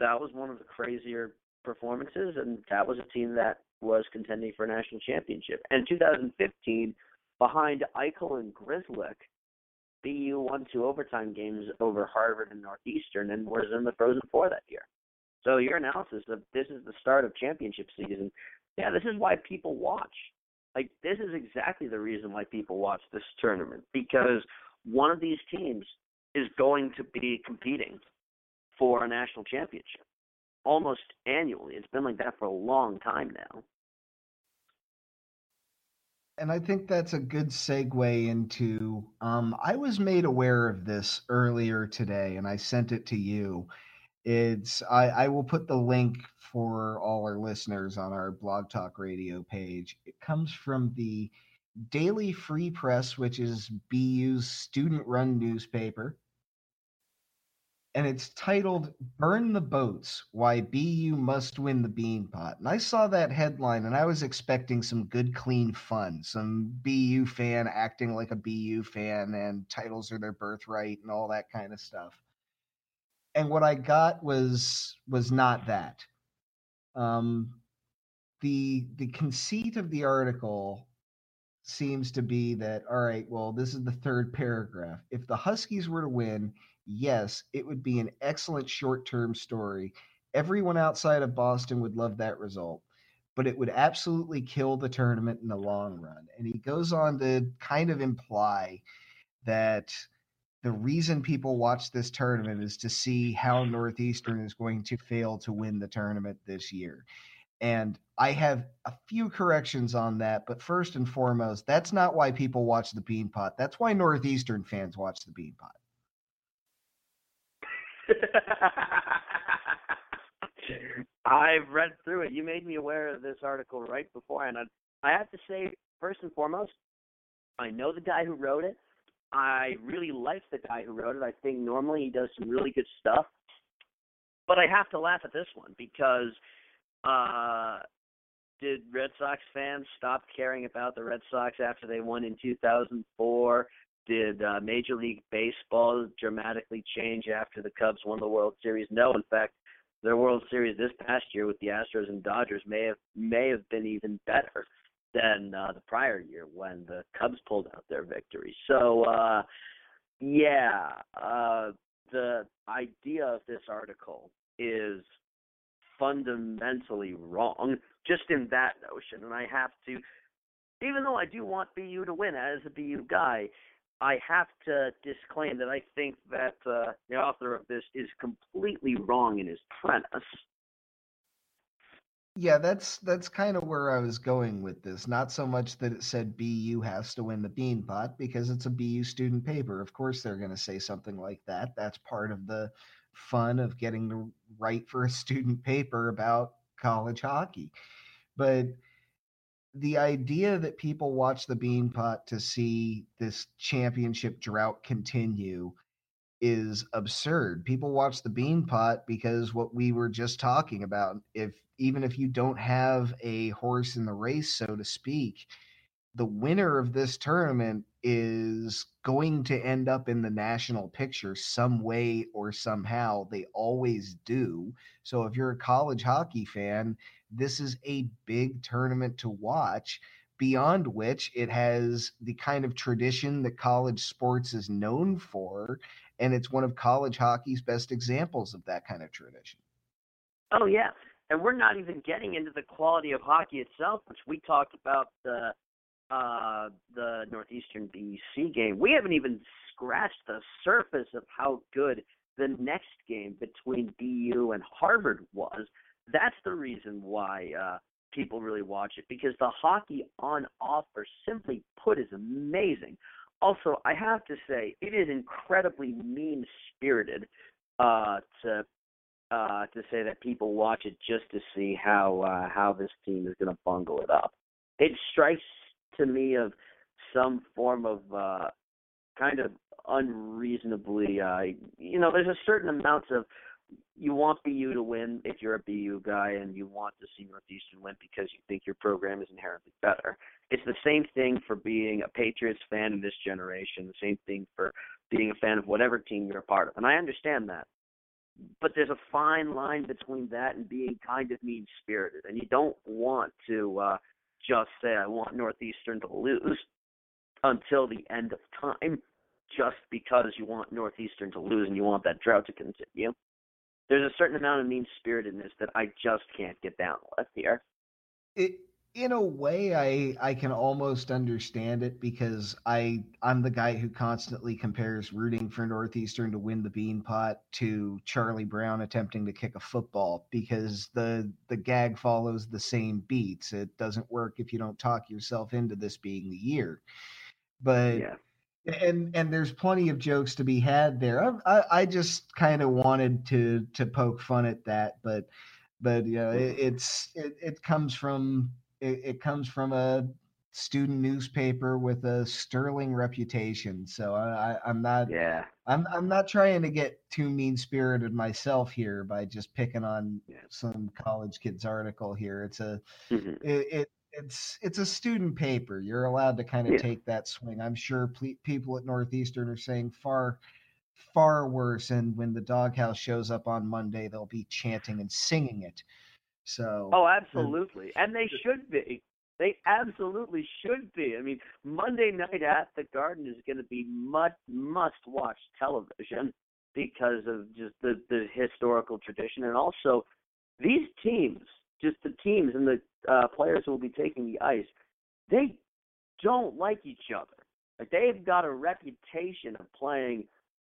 that was one of the crazier performances, and that was a team that was contending for a national championship. And 2015, behind Eichel and Grzelcyk, BU won two overtime games over Harvard and Northeastern, and was in the Frozen Four that year. So your analysis of this is the start of championship season. Yeah, this is why people watch. Like this is exactly the reason why people watch this tournament because one of these teams is going to be competing for a national championship almost annually. It's been like that for a long time now. And I think that's a good segue into. Um, I was made aware of this earlier today, and I sent it to you. It's I, I will put the link for all our listeners on our Blog Talk Radio page. It comes from the Daily Free Press, which is BU's student-run newspaper. And it's titled Burn the Boats Why BU Must Win the Beanpot. And I saw that headline and I was expecting some good, clean fun, some BU fan acting like a BU fan, and titles are their birthright and all that kind of stuff. And what I got was was not that. Um, the the conceit of the article seems to be that all right, well, this is the third paragraph. If the Huskies were to win, yes, it would be an excellent short term story. Everyone outside of Boston would love that result, but it would absolutely kill the tournament in the long run. And he goes on to kind of imply that the reason people watch this tournament is to see how Northeastern is going to fail to win the tournament this year. And I have a few corrections on that, but first and foremost, that's not why people watch the Beanpot. That's why Northeastern fans watch the Beanpot. I've read through it. You made me aware of this article right before, and I, I have to say, first and foremost, I know the guy who wrote it. I really like the guy who wrote it. I think normally he does some really good stuff, but I have to laugh at this one because uh, did Red Sox fans stop caring about the Red Sox after they won in 2004? Did uh, Major League Baseball dramatically change after the Cubs won the World Series? No, in fact, their World Series this past year with the Astros and Dodgers may have may have been even better than uh, the prior year when the Cubs pulled out their victory. So, uh, yeah, uh, the idea of this article is fundamentally wrong, just in that notion. And I have to, even though I do want BU to win as a BU guy, I have to disclaim that I think that uh, the author of this is completely wrong in his premise. Yeah, that's that's kind of where I was going with this. Not so much that it said BU has to win the Beanpot because it's a BU student paper. Of course, they're going to say something like that. That's part of the fun of getting to write for a [laughs] student paper about college hockey. But the idea that people watch the Beanpot to see this championship drought continue is absurd. People watch the Beanpot because what we were just talking about, if even if you don't have a horse in the race, so to speak, the winner of this tournament is going to end up in the national picture some way or somehow. They always do. So if you're a college hockey fan, this is a big tournament to watch. Beyond which, it has the kind of tradition that college sports is known for. And it's one of college hockey's best examples of that kind of tradition. Oh, yeah. And we're not even getting into the quality of hockey itself, which we talked about the uh, the Northeastern BC game. We haven't even scratched the surface of how good the next game between BU and Harvard was. That's the reason why uh, people really watch it because the hockey on offer, simply put, is amazing. Also, I have to say, it is incredibly mean spirited uh, to uh, to say that people watch it just to see how uh, how this team is going to bungle it up. It strikes to me of some form of uh kind of unreasonably uh you know there's a certain amount of you want BU to win if you're a BU guy and you want to see Northeastern win because you think your program is inherently better. It's the same thing for being a Patriots fan in this generation, the same thing for being a fan of whatever team you're a part of. And I understand that. But there's a fine line between that and being kind of mean spirited. And you don't want to uh just say I want Northeastern to lose until the end of time just because you want Northeastern to lose and you want that drought to continue. There's a certain amount of mean spiritedness that I just can't get down with here. It in a way i i can almost understand it because i i'm the guy who constantly compares rooting for northeastern to win the beanpot to charlie brown attempting to kick a football because the the gag follows the same beats it doesn't work if you don't talk yourself into this being the year but yeah. And and there's plenty of jokes to be had there i i, I just kind of wanted to to poke fun at that but but you know it, it's it, it comes from it, it comes from a student newspaper with a sterling reputation. So I, I am not. Yeah. I'm I'm not trying to get too mean spirited myself here by just picking on yeah. some college kids article here. It's a mm-hmm. it, it, it's it's a student paper. You're allowed to kind of yeah. take that swing. I'm sure ple- people at Northeastern are saying far far worse. And when the doghouse shows up on Monday, they'll be chanting and singing it. So. Oh, absolutely, the, and they should be. They absolutely should be. I mean, Monday night at the Garden is going to be much must-watch television because of just the the historical tradition, and also these teams, just the teams and the uh, players who will be taking the ice, they don't like each other. Like they've got a reputation of playing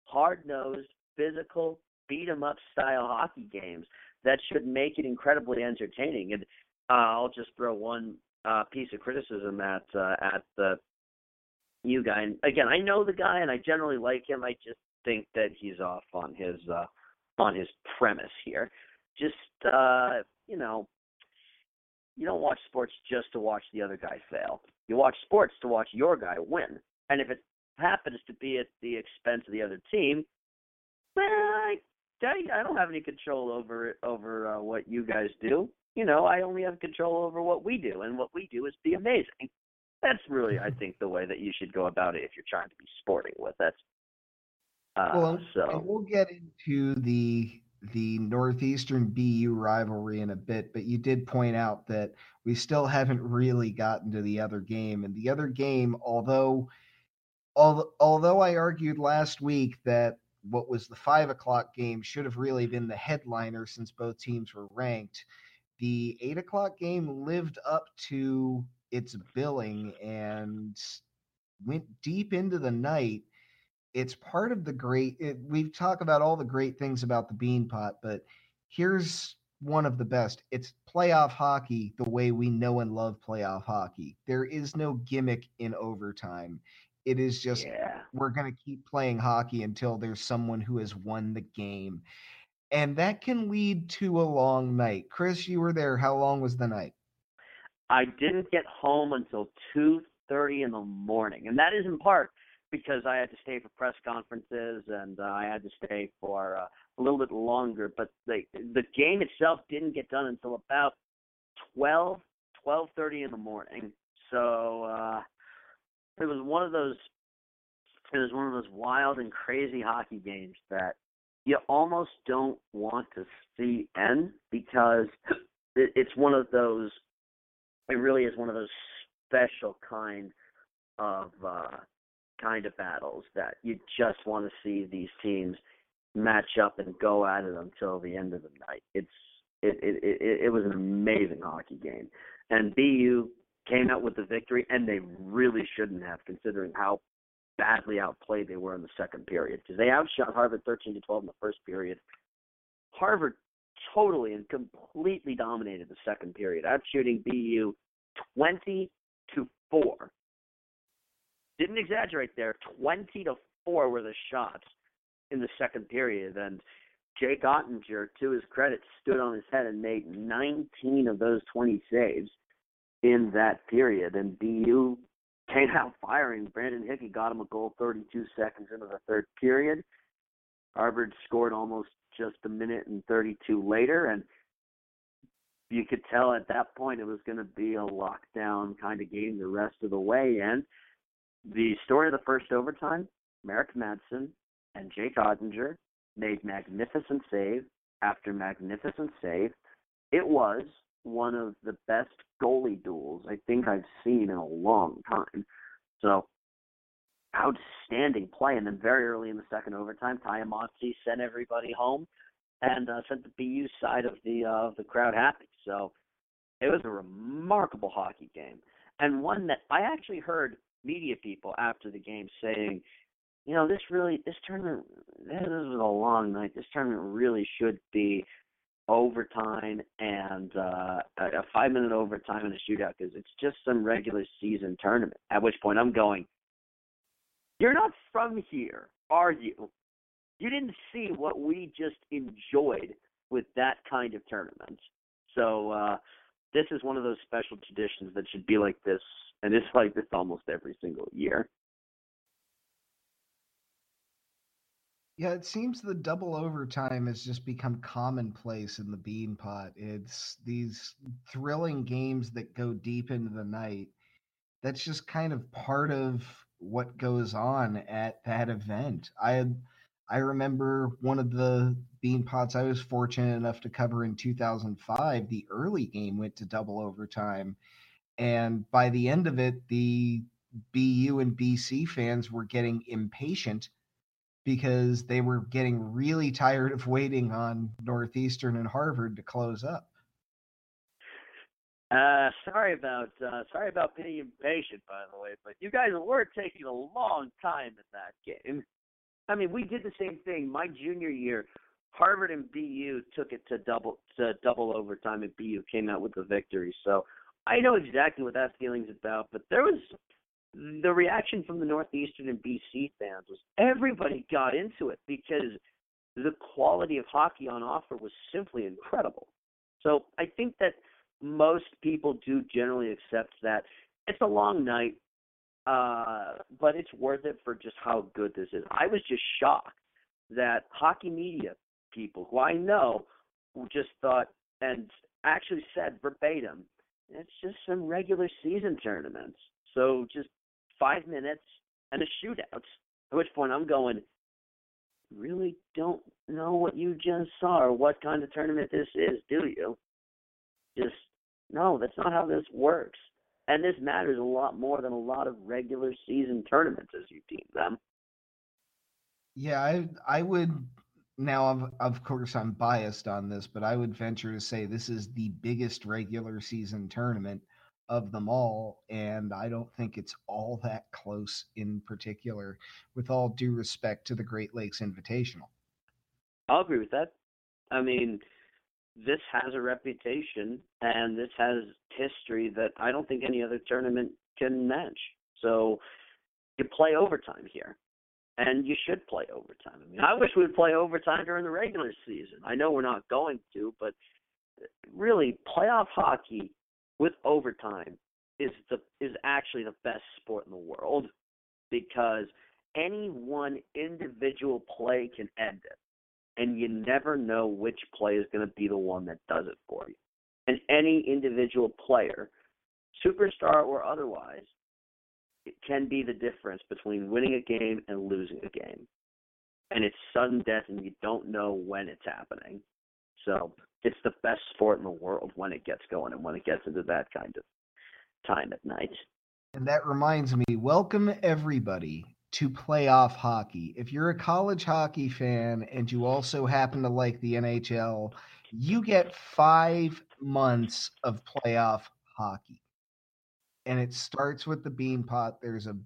hard-nosed, physical, beat 'em up style hockey games that should make it incredibly entertaining. And uh, I'll just throw one uh, piece of criticism at uh, at the you guy. And again, I know the guy and I generally like him. I just think that he's off on his uh, on his premise here. Just uh, you know, you don't watch sports just to watch the other guy fail. You watch sports to watch your guy win. And if it happens to be at the expense of the other team, well, I, I don't have any control over it, over uh, what you guys do you know, I only have control over what we do, and what we do is be amazing. That's really, I think, the way that you should go about it if you're trying to be sporting with it. Uh, well, so we'll get into the the northeastern BU rivalry in a bit, but you did point out that we still haven't really gotten to the other game, and the other game, although although I argued last week that what was the five o'clock game should have really been the headliner since both teams were ranked the eight o'clock game lived up to its billing and went deep into the night. It's part of the great. It, we talk about all the great things about the Beanpot, but here's one of the best. It's playoff hockey the way we know and love playoff hockey. There is no gimmick in overtime. It is just yeah. we're going to keep playing hockey until there's someone who has won the game and that can lead to a long night. Chris, you were there. How long was the night? I didn't get home until 2:30 in the morning, and that is in part because I had to stay for press conferences and uh, I had to stay for uh, a little bit longer. But the the game itself didn't get done until about 12 12:30 in the morning. So uh, it was one of those it was one of those wild and crazy hockey games that you almost don't want to see end because it, it's one of those. It really is one of those special kind of uh, kind of battles that you just want to see these teams match up and go at it until the end of the night. It's it it it, it was an amazing hockey game, and BU came out with the victory, and they really shouldn't have, considering how badly outplayed they were in the second period because they outshot Harvard 13 to 12 in the first period. Harvard totally and completely dominated the second period, outshooting BU 20 to 4. Didn't exaggerate there. 20 to 4 were the shots in the second period. And Jake Oettinger, to his credit, stood on his head and made 19 of those 20 saves in that period. And BU came out firing. Brandon Hickey got him a goal 32 seconds into the third period. Harvard scored almost just a minute and 32 later, and you could tell at that point it was going to be a lockdown kind of game the rest of the way. And the story of the first overtime, Merrick Madsen and Jake Oettinger made magnificent save after magnificent save. It was one of the best goalie duels I think I've seen in a long time. So outstanding play, and then very early in the second overtime, Amonte sent everybody home and uh, sent the BU side of the uh, the crowd happy. So it was a remarkable hockey game, and one that I actually heard media people after the game saying, you know, this really this tournament this was a long night. This tournament really should be overtime and uh, a five minute overtime and a shootout because it's just some regular season tournament. At which point I'm going, you're not from here, are you? You didn't see what we just enjoyed with that kind of tournament. So uh, this is one of those special traditions that should be like this, and it's like this almost every single year. Yeah, it seems the double overtime has just become commonplace in the Beanpot. It's these thrilling games that go deep into the night. That's just kind of part of what goes on at that event. I I remember one of the Beanpots I was fortunate enough to cover in 2005. The early game went to double overtime, and by the end of it, the BU and BC fans were getting impatient because they were getting really tired of waiting on Northeastern and Harvard to close up. Uh, sorry about uh, sorry about being impatient, by the way, but you guys were taking a long time in that game. I mean, we did the same thing. My junior year, Harvard and BU took it to double to double overtime, and BU came out with the victory. So I know exactly what that feeling's about. But there was the reaction from the Northeastern and BC fans was everybody got into it because the quality of hockey on offer was simply incredible. So I think that most people do generally accept that it's a long night, uh, but it's worth it for just how good this is. I was just shocked that hockey media people who I know just thought and actually said verbatim, it's just some regular season tournaments. So just five minutes and a shootout. At which point I'm going, really don't know what you just saw or what kind of tournament this is, do you? Just no, that's not how this works. And this matters a lot more than a lot of regular season tournaments as you deem them. Yeah, I I would now of of course I'm biased on this, but I would venture to say this is the biggest regular season tournament of them all, and I don't think it's all that close in particular, with all due respect to the Great Lakes Invitational. I'll agree with that. I mean, this has a reputation and this has history that I don't think any other tournament can match. So you play overtime here. And you should play overtime. I mean, I wish we'd play overtime during the regular season. I know we're not going to, but really, playoff hockey with overtime is the is actually the best sport in the world because any one individual play can end it. And you never know which play is going to be the one that does it for you. And any individual player, superstar or otherwise, it can be the difference between winning a game and losing a game. And it's sudden death, and you don't know when it's happening. So it's the best sport in the world when it gets going and when it gets into that kind of time at night. And that reminds me, welcome everybody to playoff hockey. If you're a college hockey fan and you also happen to like the NHL, you get five months of playoff hockey. And it starts with the Beanpot. There's a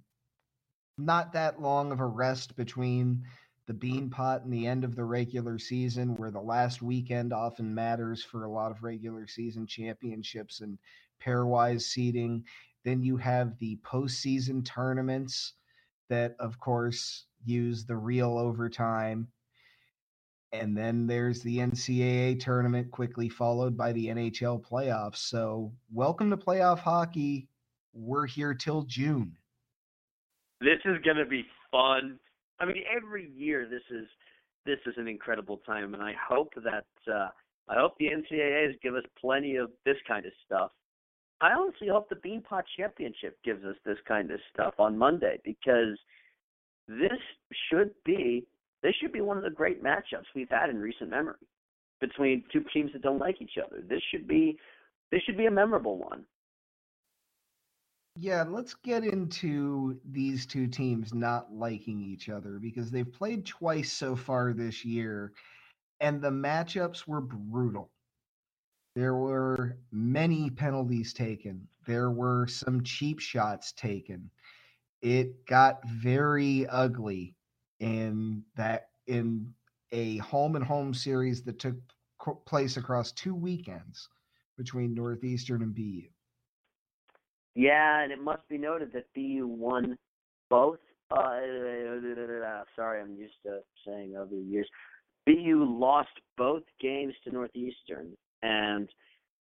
not that long of a rest between the Beanpot and the end of the regular season, where the last weekend often matters for a lot of regular season championships and pairwise seeding. Then you have the postseason tournaments that, of course, use the real overtime. And then there's the NCAA tournament, quickly followed by the NHL playoffs. So, welcome to playoff hockey. We're here till June. This is going to be fun. I mean, every year this is this is an incredible time, and I hope that uh, I hope the NCAA's give us plenty of this kind of stuff. I honestly hope the Beanpot Championship gives us this kind of stuff on Monday because this should be this should be one of the great matchups we've had in recent memory between two teams that don't like each other. This should be this should be a memorable one. Yeah, let's get into these two teams not liking each other because they've played twice so far this year, and the matchups were brutal. There were many penalties taken, there were some cheap shots taken. It got very ugly in that in a home and home series that took place across two weekends between Northeastern and BU. Yeah, and it must be noted that BU won both. Uh, sorry, I'm used to saying other years. BU lost both games to Northeastern, and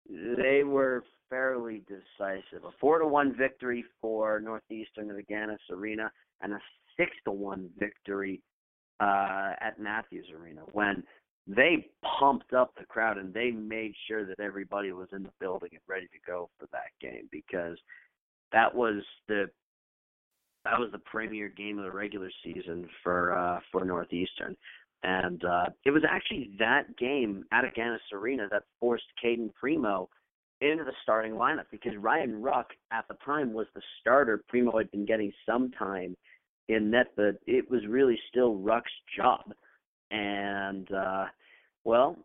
they were fairly decisive. A four to one victory for Northeastern at Agganis Arena, and a six to one victory uh, at Matthews Arena when they pumped up the crowd and they made sure that everybody was in the building and ready to go for that game because that was the that was the premier game of the regular season for uh for Northeastern. And uh it was actually that game at Agganis Arena that forced Cayden Primeau into the starting lineup because Ryan Ruck at the time was the starter. Primeau had been getting some time in net, but it was really still Ruck's job. And uh well,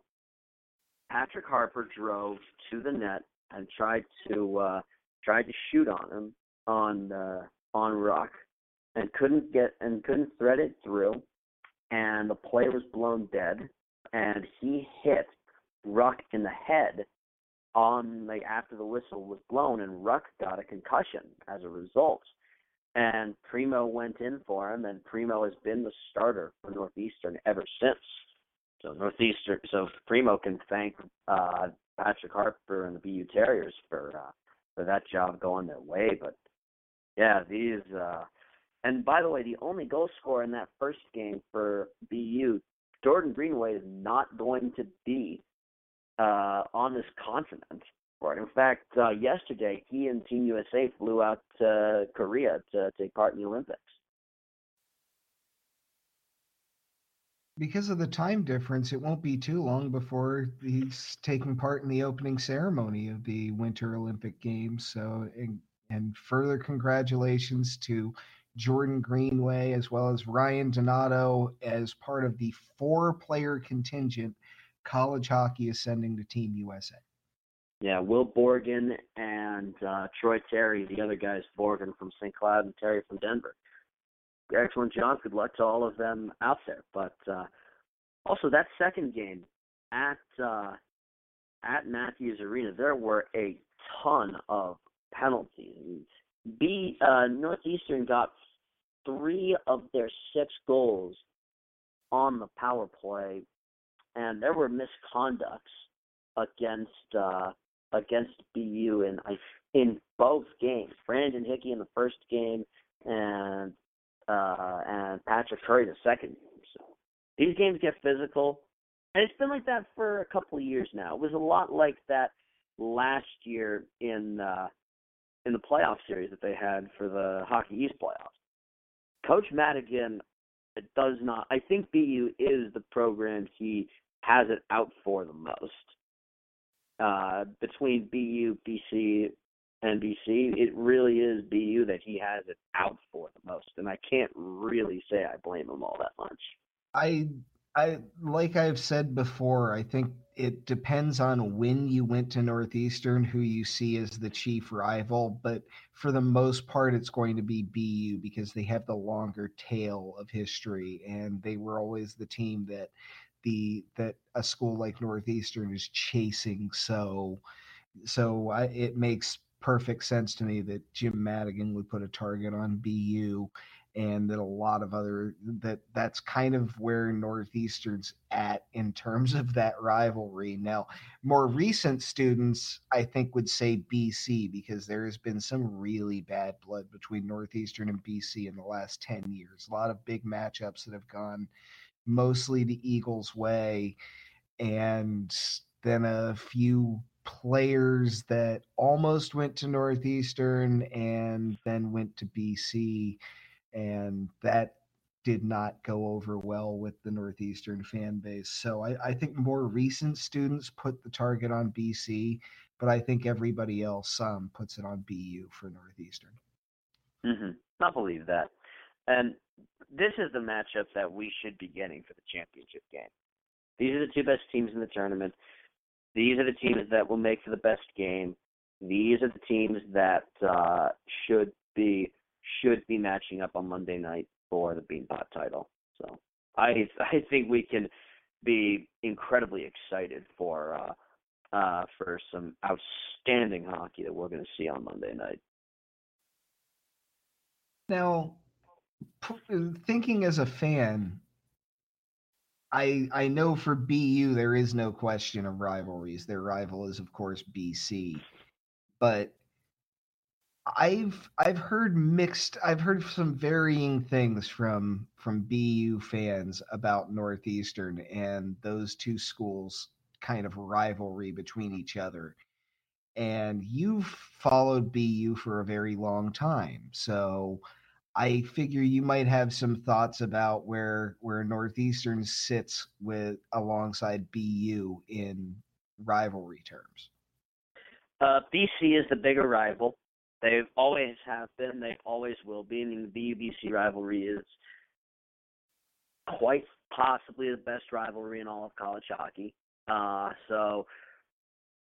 Patrick Harper drove to the net and tried to uh tried to shoot on him on uh on Ruck and couldn't get and couldn't thread it through and the play was blown dead and he hit Ruck in the head on like after the whistle was blown and Ruck got a concussion as a result. And Primeau went in for him and Primeau has been the starter for Northeastern ever since. So Northeastern so Primeau can thank uh Patrick Harper and the BU Terriers for uh for that job going their way. But yeah, these uh and by the way, the only goal scorer in that first game for BU, Jordan Greenway, is not going to be uh, on this continent. Right. In fact, uh, yesterday he and Team USA flew out to Korea to take part in the Olympics. Because of the time difference, it won't be too long before he's taking part in the opening ceremony of the Winter Olympic Games. So, and, and further congratulations to Jordan Greenway, as well as Ryan Donato, as part of the four player contingent college hockey is sending to Team USA. Yeah, Will Borgen and uh, Troy Terry, the other guys, Borgen from St. Cloud and Terry from Denver. Excellent job. Good luck to all of them out there. But uh, also that second game at uh, at Matthews Arena, there were a ton of penalties. B uh, Northeastern got three of their six goals on the power play, and there were misconducts against uh, against BU in in both games. Brandon Hickey in the first game, and uh, and Patrick Curry the second game. So these games get physical, and it's been like that for a couple of years now. It was a lot like that last year in uh, in the playoff series that they had for the Hockey East playoffs. Coach Madigan does not. I think BU is the program he has it out for the most. Uh, between BU, BC, and BC, it really is BU that he has it out for the most, and I can't really say I blame him all that much. I I like I've said before, I think it depends on when you went to Northeastern who you see as the chief rival, but for the most part it's going to be BU because they have the longer tail of history and they were always the team that the that a school like Northeastern is chasing. So so I, it makes perfect sense to me that Jim Madigan would put a target on BU and that a lot of other that that's kind of where northeastern's at in terms of that rivalry. Now more recent students i think would say bc because there has been some really bad blood between northeastern and bc in the last 10 years. A lot of big matchups that have gone mostly the eagles way and then a few players that almost went to northeastern and then went to bc and that did not go over well with the Northeastern fan base. So I, I, think more recent students put the target on BC, but I think everybody else um, puts it on BU for Northeastern. Mm-hmm. I believe that. And this is the matchup that we should be getting for the championship game. These are the two best teams in the tournament. These are the teams that will make for the best game. These are the teams that uh, should be should be matching up on Monday night for the Beanpot title. So I I think we can be incredibly excited for uh, uh, for some outstanding hockey that we're going to see on Monday night. Now, thinking as a fan, I I know for BU there is no question of rivalries. Their rival is of course BC, but I've I've heard mixed. I've heard some varying things from from BU fans about Northeastern and those two schools kind of rivalry between each other. And you've followed BU for a very long time, so I figure you might have some thoughts about where where Northeastern sits with alongside BU in rivalry terms. Uh, BC is the bigger rival. They always have been. They always will be. I mean, the BU BC rivalry is quite possibly the best rivalry in all of college hockey. Uh, so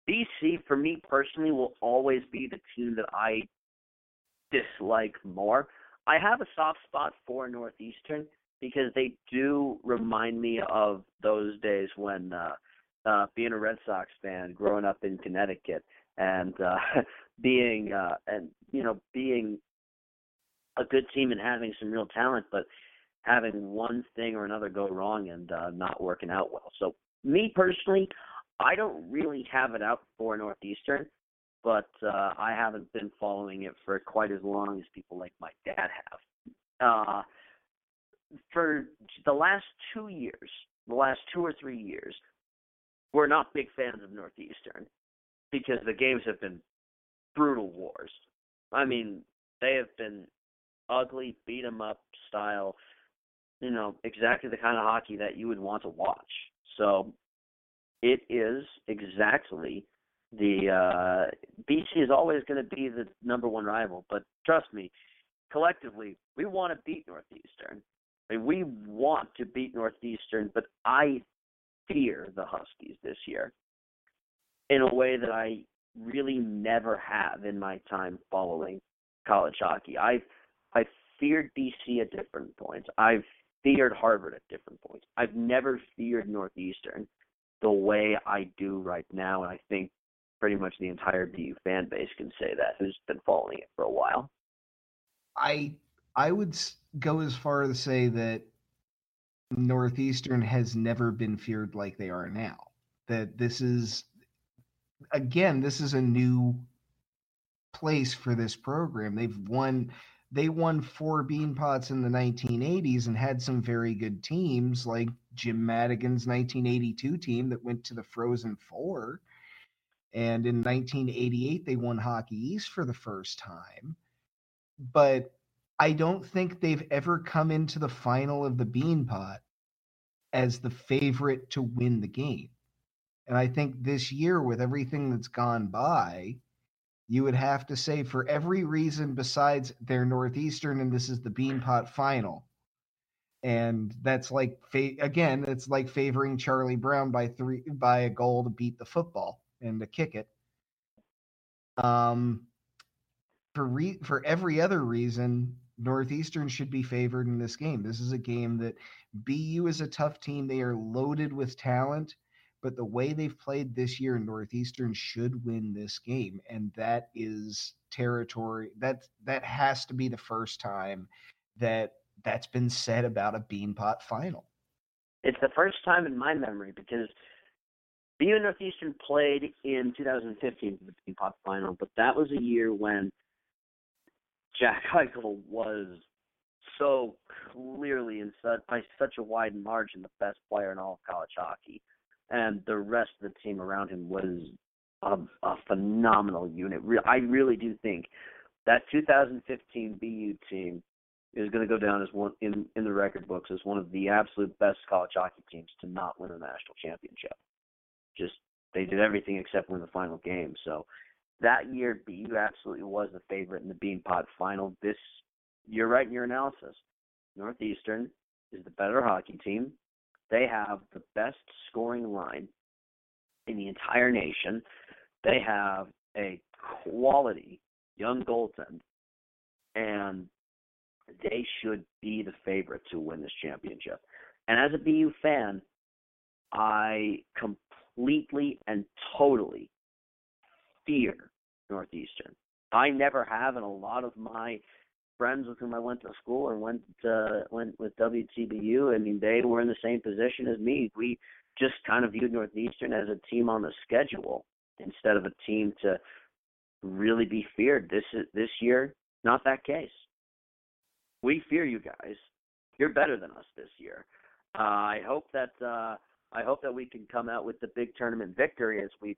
BC, for me personally, will always be the team that I dislike more. I have a soft spot for Northeastern because they do remind me of those days when uh, uh, being a Red Sox fan, growing up in Connecticut, and uh, [laughs] being uh, and you know being a good team and having some real talent, but having one thing or another go wrong and uh, not working out well. So me personally, I don't really have it out for Northeastern but uh, I haven't been following it for quite as long as people like my dad have. Uh, for the last two years, the last two or three years, we're not big fans of Northeastern because the games have been brutal wars. I mean, they have been ugly, beat 'em up style. You know, exactly the kind of hockey that you would want to watch. So, it is exactly the uh, BC is always going to be the number one rival, but trust me, collectively, we want to beat Northeastern. I mean, we want to beat Northeastern, but I fear the Huskies this year in a way that I really never have in my time following college hockey. I've I've feared BC at different points. I've feared Harvard at different points. I've never feared Northeastern the way I do right now, and I think pretty much the entire BU fan base can say that who's been following it for a while. I I would go as far to say that Northeastern has never been feared like they are now. That this is again, this is a new place for this program. They've won they won four Beanpots in the 1980s and had some very good teams like Jim Madigan's 1982 team that went to the Frozen Four and in 1988, they won Hockey East for the first time. But I don't think they've ever come into the final of the Beanpot as the favorite to win the game. And I think this year, with everything that's gone by, you would have to say for every reason besides their Northeastern and this is the Beanpot final. And that's like again, it's like favoring Charlie Brown by three by a goal to beat the football and to kick it. Um, for re- for every other reason, Northeastern should be favored in this game. This is a game that BU is a tough team. They are loaded with talent, but the way they've played this year, Northeastern should win this game, and that is territory that that has to be the first time that that's been said about a Beanpot final. It's the first time in my memory because BU Northeastern played in 2015 in the Beanpot final, but that was a year when Jack [laughs] Eichel was so clearly and by such a wide margin the best player in all of college hockey, and the rest of the team around him was a, a phenomenal unit. I really do think that 2015 BU team is going to go down as one in in the record books as one of the absolute best college hockey teams to not win a national championship just they did everything except win the final game. So that year, BU absolutely was the favorite in the Beanpot final. This, you're right in your analysis. Northeastern is the better hockey team. They have the best scoring line in the entire nation. They have a quality young goaltend, and they should be the favorite to win this championship. And as a BU fan, I completely and totally fear Northeastern. I never have, and a lot of my friends with whom I went to school and went uh, went with WTBU. I mean, they were in the same position as me. We just kind of viewed Northeastern as a team on the schedule instead of a team to really be feared. This is this year, not that case. We fear you guys. You're better than us this year. Uh, I hope that uh, I hope that we can come out with the big tournament victory as we've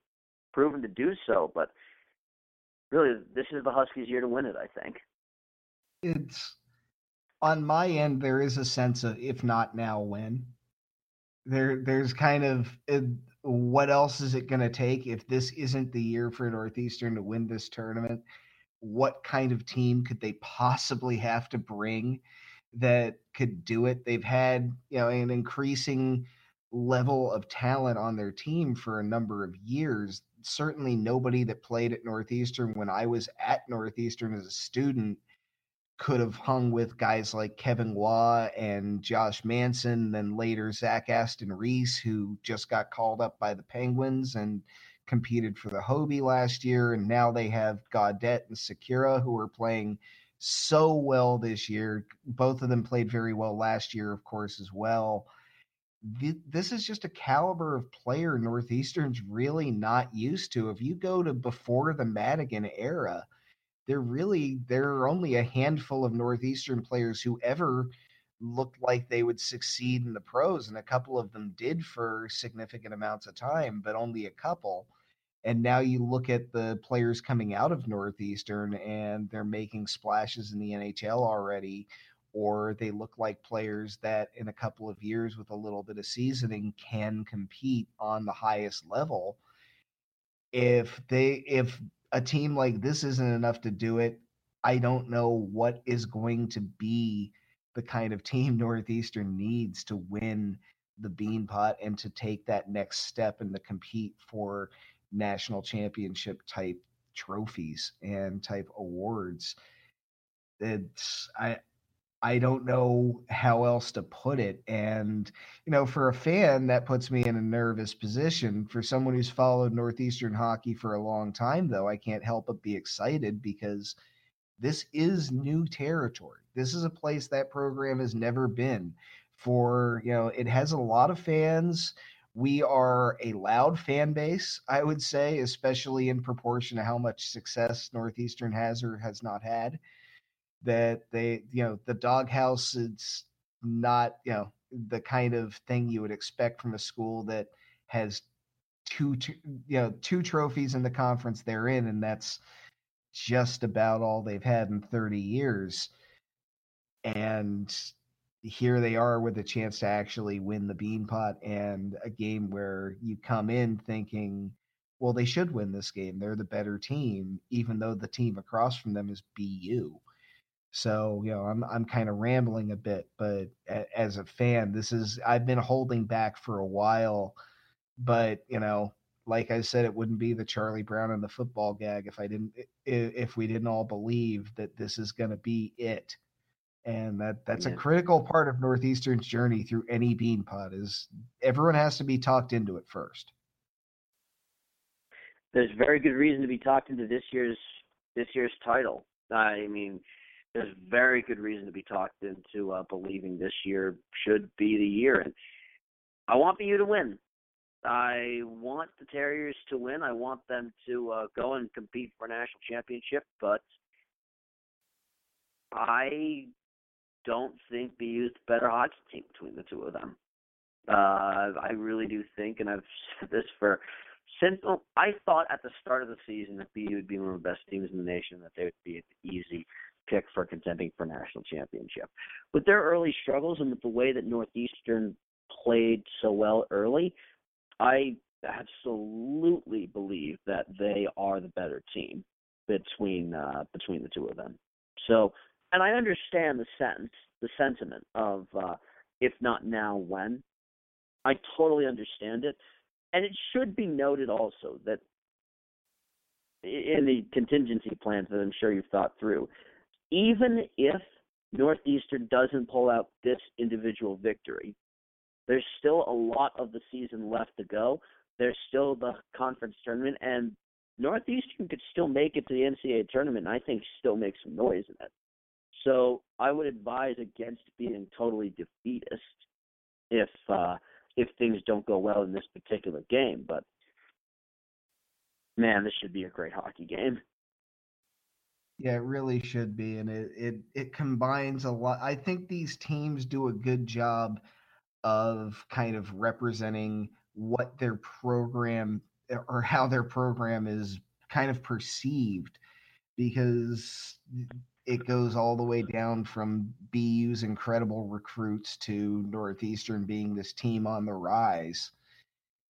proven to do so. But really, this is the Huskies' year to win it. I think it's on my end. There is a sense of if not now, when. There, there's kind of it, what else is it going to take if this isn't the year for Northeastern to win this tournament? What kind of team could they possibly have to bring that could do it? They've had, you know, an increasing level of talent on their team for a number of years. Certainly nobody that played at Northeastern when I was at Northeastern as a student could have hung with guys like Kevin Waugh and Josh Manson, then later Zach Aston Reese, who just got called up by the Penguins and competed for the Hobey last year. And now they have Gaudette and Sikura, who are playing so well this year. Both of them played very well last year, of course, as well. This is just a caliber of player Northeastern's really not used to. If you go to before the Madigan era, there really there are only a handful of northeastern players who ever looked like they would succeed in the pros and a couple of them did for significant amounts of time but only a couple. And now you look at the players coming out of northeastern and they're making splashes in the NHL already or they look like players that in a couple of years with a little bit of seasoning can compete on the highest level. If they if a team like this isn't enough to do it, I don't know what is going to be the kind of team [laughs] Northeastern needs to win the Beanpot and to take that next step and to compete for national championship type trophies and type awards. It's I I don't know how else to put it. And, you know, for a fan, that puts me in a nervous position. For someone who's followed Northeastern hockey for a long time, though, I can't help but be excited because this is new territory. This is a place that program has never been. For, you know, it has a lot of fans. We are a loud fan base, I would say, especially in proportion to how much success Northeastern has or has not had that they you know the doghouse is not you know the kind of thing you would expect from a school that has two, two you know two trophies in the conference they're in and that's just about all they've had in 30 years. And here they are with a chance to actually win the beanpot and a game where you come in thinking well they should win this game. They're the better team even though the team across from them is bu so, you know, I'm I'm kind of rambling a bit, but a, as a fan, this is I've been holding back for a while, but you know, like I said, it wouldn't be the Charlie Brown and the football gag if I didn't if we didn't all believe that this is going to be it. And that that's yeah. a critical part of Northeastern's journey through any bean beanpot is everyone has to be talked into it first. There's very good reason to be talked into this year's this year's title. I mean, there's very good reason to be talked into uh, believing this year should be the year. And I want BU to win. I want the Terriers to win. I want them to uh, go and compete for a national championship, but I don't think BU is the better hockey team between the two of them. Uh, I really do think, and I've [laughs] said this for since well, I thought at the start of the season that BU would be one of the best teams in the nation, that they would be easy pick for contending for national championship. With their early struggles and with the way that Northeastern played so well early, I absolutely believe that they are the better team between uh, between the two of them. So, and I understand the sense, the sentiment of uh, if not now, when. I totally understand it, and it should be noted also that in the contingency plans that I'm sure you've thought through, even if Northeastern doesn't pull out this individual victory, there's still a lot of the season left to go. There's still the conference tournament, and Northeastern could still make it to the NCAA tournament. And I think still make some noise in it. So I would advise against being totally defeatist if uh, if things don't go well in this particular game. But man, this should be a great hockey game. Yeah, it really should be, and it it it combines a lot. I think these teams do a good job of kind of representing what their program or how their program is kind of perceived because it goes all the way down from BU's incredible recruits to Northeastern being this team on the rise.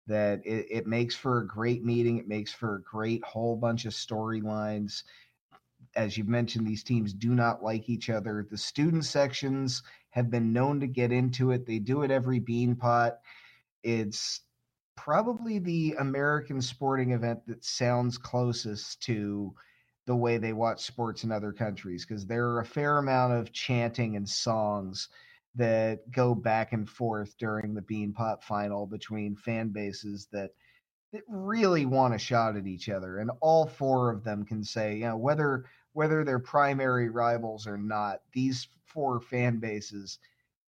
That it, it makes for a great meeting. It makes for a great whole bunch of storylines as you've mentioned, these teams do not like each other. The student sections have been known to get into it. They do it every Beanpot. It's probably the American sporting event that sounds closest to the way they watch sports in other countries because there are a fair amount of chanting and songs that go back and forth during the Beanpot final between fan bases that that really want a shot at each other and all four of them can say you know whether whether they're primary rivals or not, these four fan bases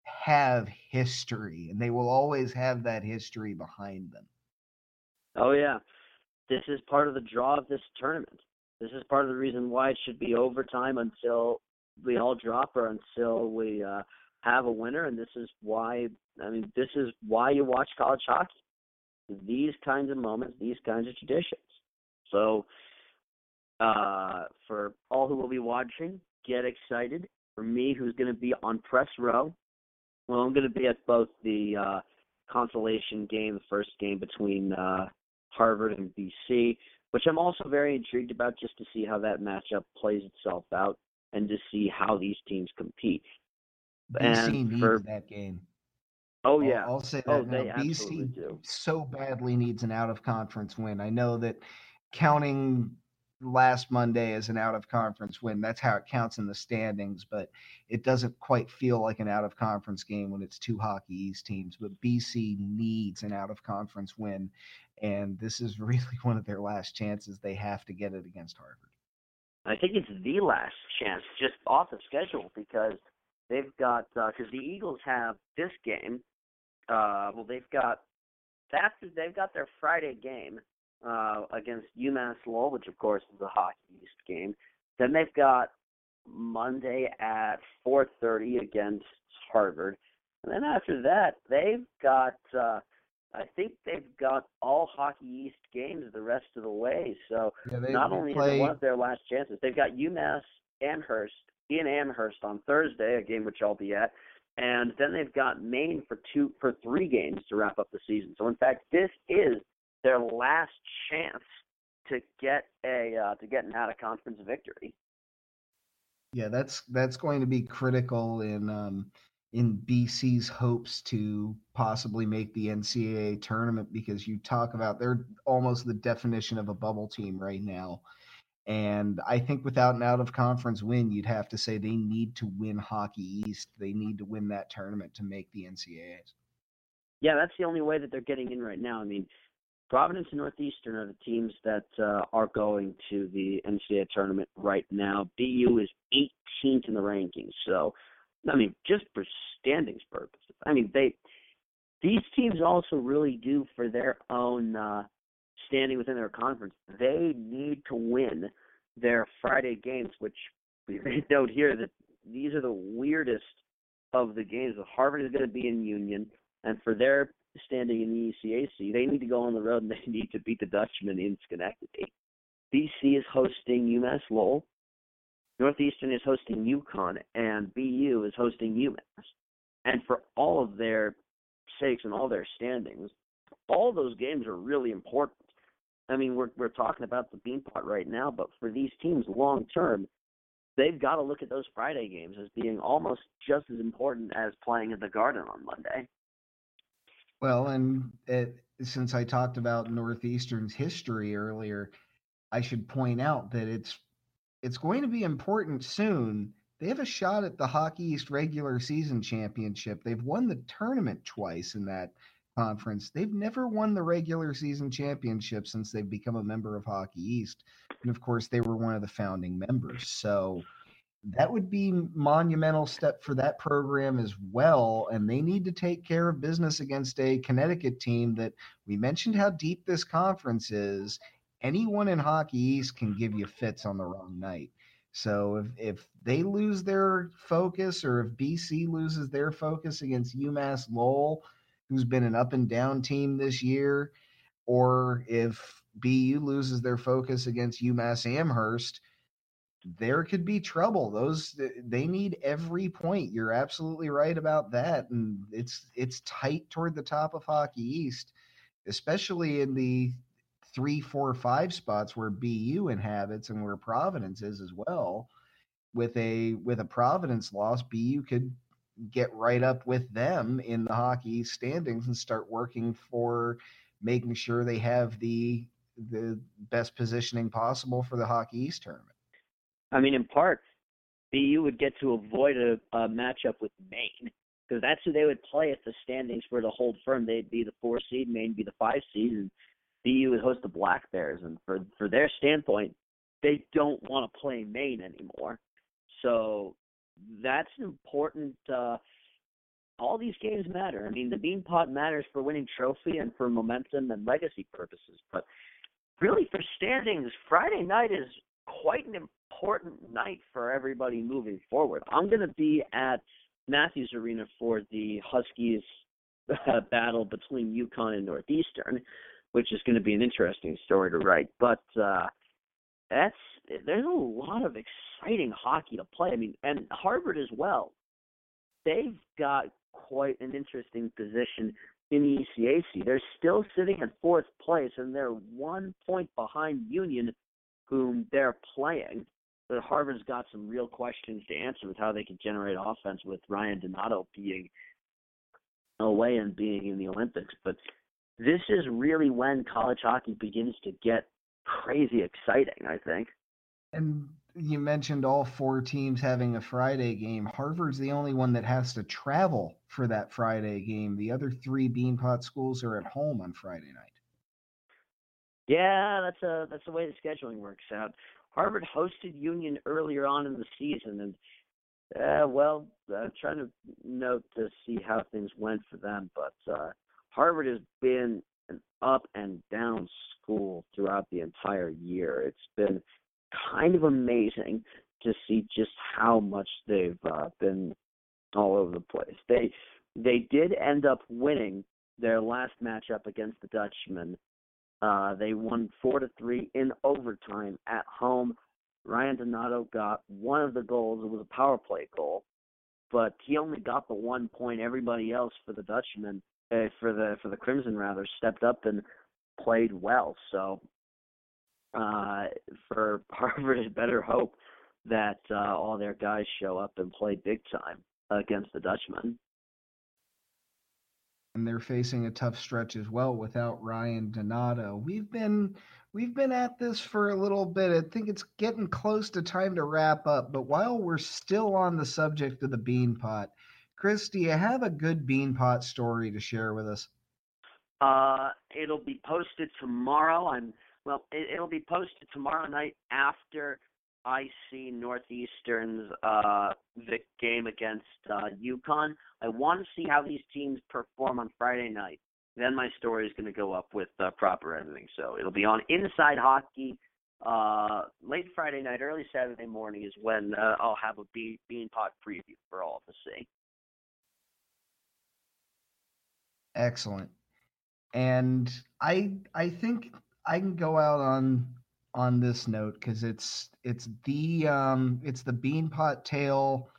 have history and they will always have that history behind them. Oh, yeah. This is part of the draw of this tournament. This is part of the reason why it should be overtime until we all drop or until we uh, have a winner. And this is why, I mean, this is why you watch college hockey. These kinds of moments, these kinds of traditions. So, uh, for all who will be watching, get excited. For me, who's going to be on press row, well, I'm going to be at both the uh, consolation game, the first game between uh, Harvard and BC, which I'm also very intrigued about just to see how that matchup plays itself out and to see how these teams compete. BC and needs for, that game. Oh yeah, I'll, I'll say oh, that oh, now. BC do. so badly needs an out of conference win. I know that counting last Monday as an out of conference win. That's how it counts in the standings, but it doesn't quite feel like an out of conference game when it's two Hockey East teams. But BC needs an out of conference win, and this is [laughs] really one of their last chances. They have to get it against Harvard. I think it's the last chance, just off the schedule, because they've got because uh, the Eagles have this game. Uh, well, they've got after they've got their Friday game uh, against UMass Lowell, which of course is a Hockey East game. Then they've got Monday at 4:30 against Harvard, and then after that they've got uh, I think they've got all Hockey East games the rest of the way. So yeah, not only play... is it one of their last chances, they've got UMass Amherst in Amherst on Thursday, a game which I'll be at, and then they've got Maine for two for three games to wrap up the season. So in fact, this is their last chance to get a uh, to get an out of conference victory. Yeah, that's that's going to be critical in um, in BC's hopes to possibly make the NCAA tournament because you talk about they're almost the definition of a bubble team right now. And I think without an out of conference win, you'd have to say they need to win Hockey East. They need to win that tournament to make the NCAAs. Yeah, that's the only way that they're getting in right now. I mean, Providence and Northeastern are the teams that uh, are going to the NCAA tournament right now. BU is 18th in the rankings, so I mean, just for standings purposes, I mean they these teams also really do for their own uh, standing within their conference. They need to win their Friday games, which we [laughs] note here that these are the weirdest of the games. Harvard is going to be in Union, and for their standing in the ECAC, they need to go on the road and [laughs] they need to beat the Dutchmen in Schenectady. BC is hosting UMass Lowell. Northeastern is hosting UConn, and BU is hosting UMass. And for all of their sakes and all their standings, all those games are really important. I mean, we're we're talking about the Beanpot right now, but for these teams long term, they've got to look at those Friday games as being almost just as important as playing in the Garden on Monday. Well, and it, since I talked about Northeastern's history earlier, I should point out that it's it's going to be important soon. They have a shot at the Hockey East regular season championship. They've won the tournament twice in that conference. They've never won the regular season championship since they've become a member of Hockey East. And of course, they were one of the founding members. So that would be monumental step for that program as well and they need to take care of business against a connecticut team that we mentioned how deep this conference is anyone in hockey east can give you fits on the wrong night so if, if they lose their focus or if bc loses their focus against umass lowell who's been an up and down team this year or if bu loses their focus against umass amherst there could be trouble. Those they need every point. You're absolutely right about that, and it's it's tight toward the top of Hockey East, especially in the three, four, five spots where BU inhabits and where Providence is as well. With a with a Providence loss, BU could get right up with them in the Hockey standings and start working for making sure they have the the best positioning possible for the Hockey East tournament. I mean, in part, BU would get to avoid a, a matchup with Maine because that's who they would play if the standings were to hold firm. They'd be the four seed, Maine be the five seed, and BU would host the Black Bears. And for for their standpoint, they don't want to play Maine anymore. So that's important. Uh, all these games matter. I mean, the Beanpot matters for winning trophy and for momentum and legacy purposes, but really for standings, Friday night is quite an important night for everybody moving forward. I'm going to be at Matthews Arena for the Huskies uh, [laughs] battle between UConn and Northeastern, which is going to be an interesting story to write. But uh, that's there's a lot of exciting hockey to play. I mean, and Harvard as well. They've got quite an interesting position in the ECAC. They're still sitting at fourth place, and they're one point behind Union, whom they're playing but Harvard's got some real questions to answer with how they can generate offense with Ryan Donato being away and being in the Olympics. But this is really when college hockey begins to get crazy exciting, I think. And you mentioned all four teams having a Friday game. Harvard's the only one that has to travel for that Friday game. The other three Beanpot schools are at home on Friday night. Yeah, that's a that's the way the scheduling works out. Harvard hosted Union earlier on in the season, and uh, well, I'm trying to note to see how things went for them. But uh, Harvard has been an up and down school throughout the entire year. It's been kind of amazing to see just how much they've uh, been all over the place. They they did end up winning their last matchup against the Dutchmen uh, they won four to three in overtime at home. Ryan Donato got one of the goals. It was a power play goal, but he only got the one point. Everybody else for the Dutchman, uh, for the for the Crimson rather, stepped up and played well. So uh, for [laughs] Harvard, it better hope that uh, all their guys show up and play big time against the Dutchman and they're facing a tough stretch as well without Ryan Donato. We've been we've been at this for a little bit. I think it's getting close to time to wrap up. But while we're still on the subject of the Beanpot, Chris, do you have a good Beanpot story to share with us? Uh, it'll be posted tomorrow. I'm well. It, it'll be posted tomorrow night after I see Northeastern's uh, Vic game against uh, UConn. I want to see how these teams perform on Friday night. Then my story is going to go up with uh, proper editing. So it'll be on Inside Hockey uh, late Friday night, early Saturday morning is when uh, I'll have a bean, Beanpot preview for all to see. Excellent. And I I think I can go out on on this note because it's it's the um it's the beanpot tale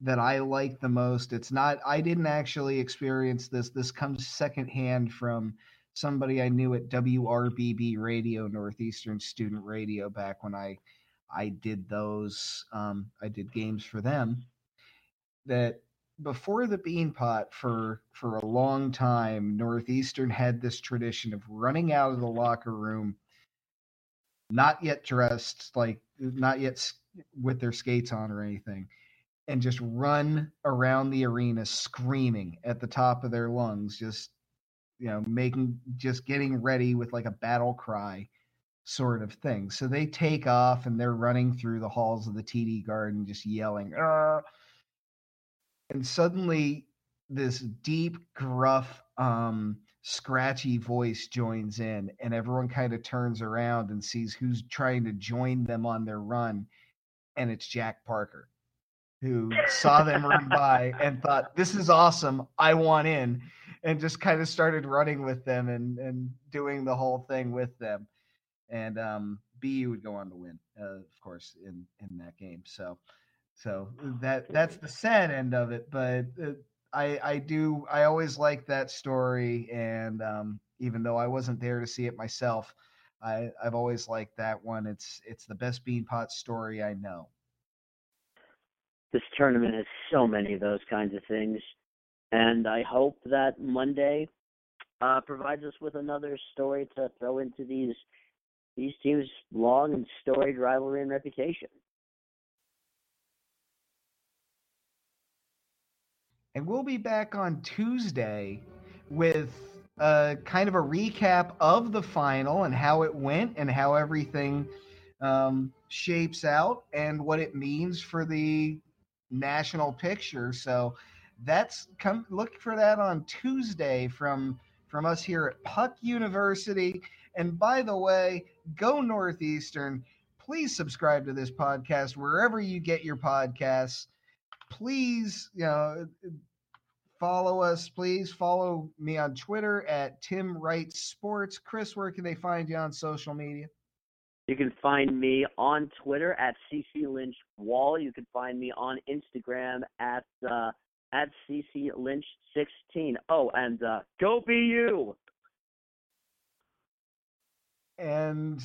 that I like the most. It's not I didn't actually experience this. This comes secondhand from somebody I knew at WRBB Radio, Northeastern Student Radio, back when I I did those um, I did games for them. That before the Beanpot for for a long time, Northeastern had this tradition of running out of the locker room not yet dressed, like not yet with their skates on or anything, and just run around the arena screaming at the top of their lungs, just you know, making just getting ready with like a battle cry, sort of thing. So they take off and they're running through the halls of the TD Garden, just yelling! And suddenly this deep, gruff, um, scratchy voice joins in, and everyone kind of turns around and sees who's trying to join them on their run, and it's Jack Parker, who saw them run [laughs] by and thought, "This is awesome! I want in," and just kind of started running with them and and doing the whole thing with them, and um, BU would go on to win, uh, of course, in in that game. So. So that that's the sad end of it, but uh, I I do I always like that story, and um, even though I wasn't there to see it myself, I I've always liked that one. It's it's the best Beanpot story I know. This tournament has so many of those kinds of things, and I hope that Monday uh, provides us with another story to throw into these these teams' long and storied rivalry and reputation. And we'll be back on Tuesday with a kind of a recap of the final and how it went and how everything um, shapes out and what it means for the national picture. So that's come look for that on Tuesday from from us here at Puck University. And by the way, go Northeastern. Please subscribe to this podcast wherever you get your podcasts. Please, you know, follow us, please. Follow me on Twitter at Tim Wright Sports. Chris, where can they find you on social media? You can find me on Twitter at CC Lynch Wall. You can find me on Instagram at uh, at CC Lynch 16. Oh, and uh, go you. And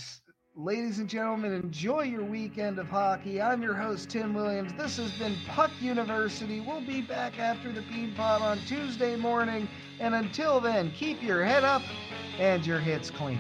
Ladies and gentlemen, enjoy your weekend of hockey. I'm your host, Tim Williams. This has been Puck University. We'll be back after the Beanpot on Tuesday morning. And until then, keep your head up and your hits clean.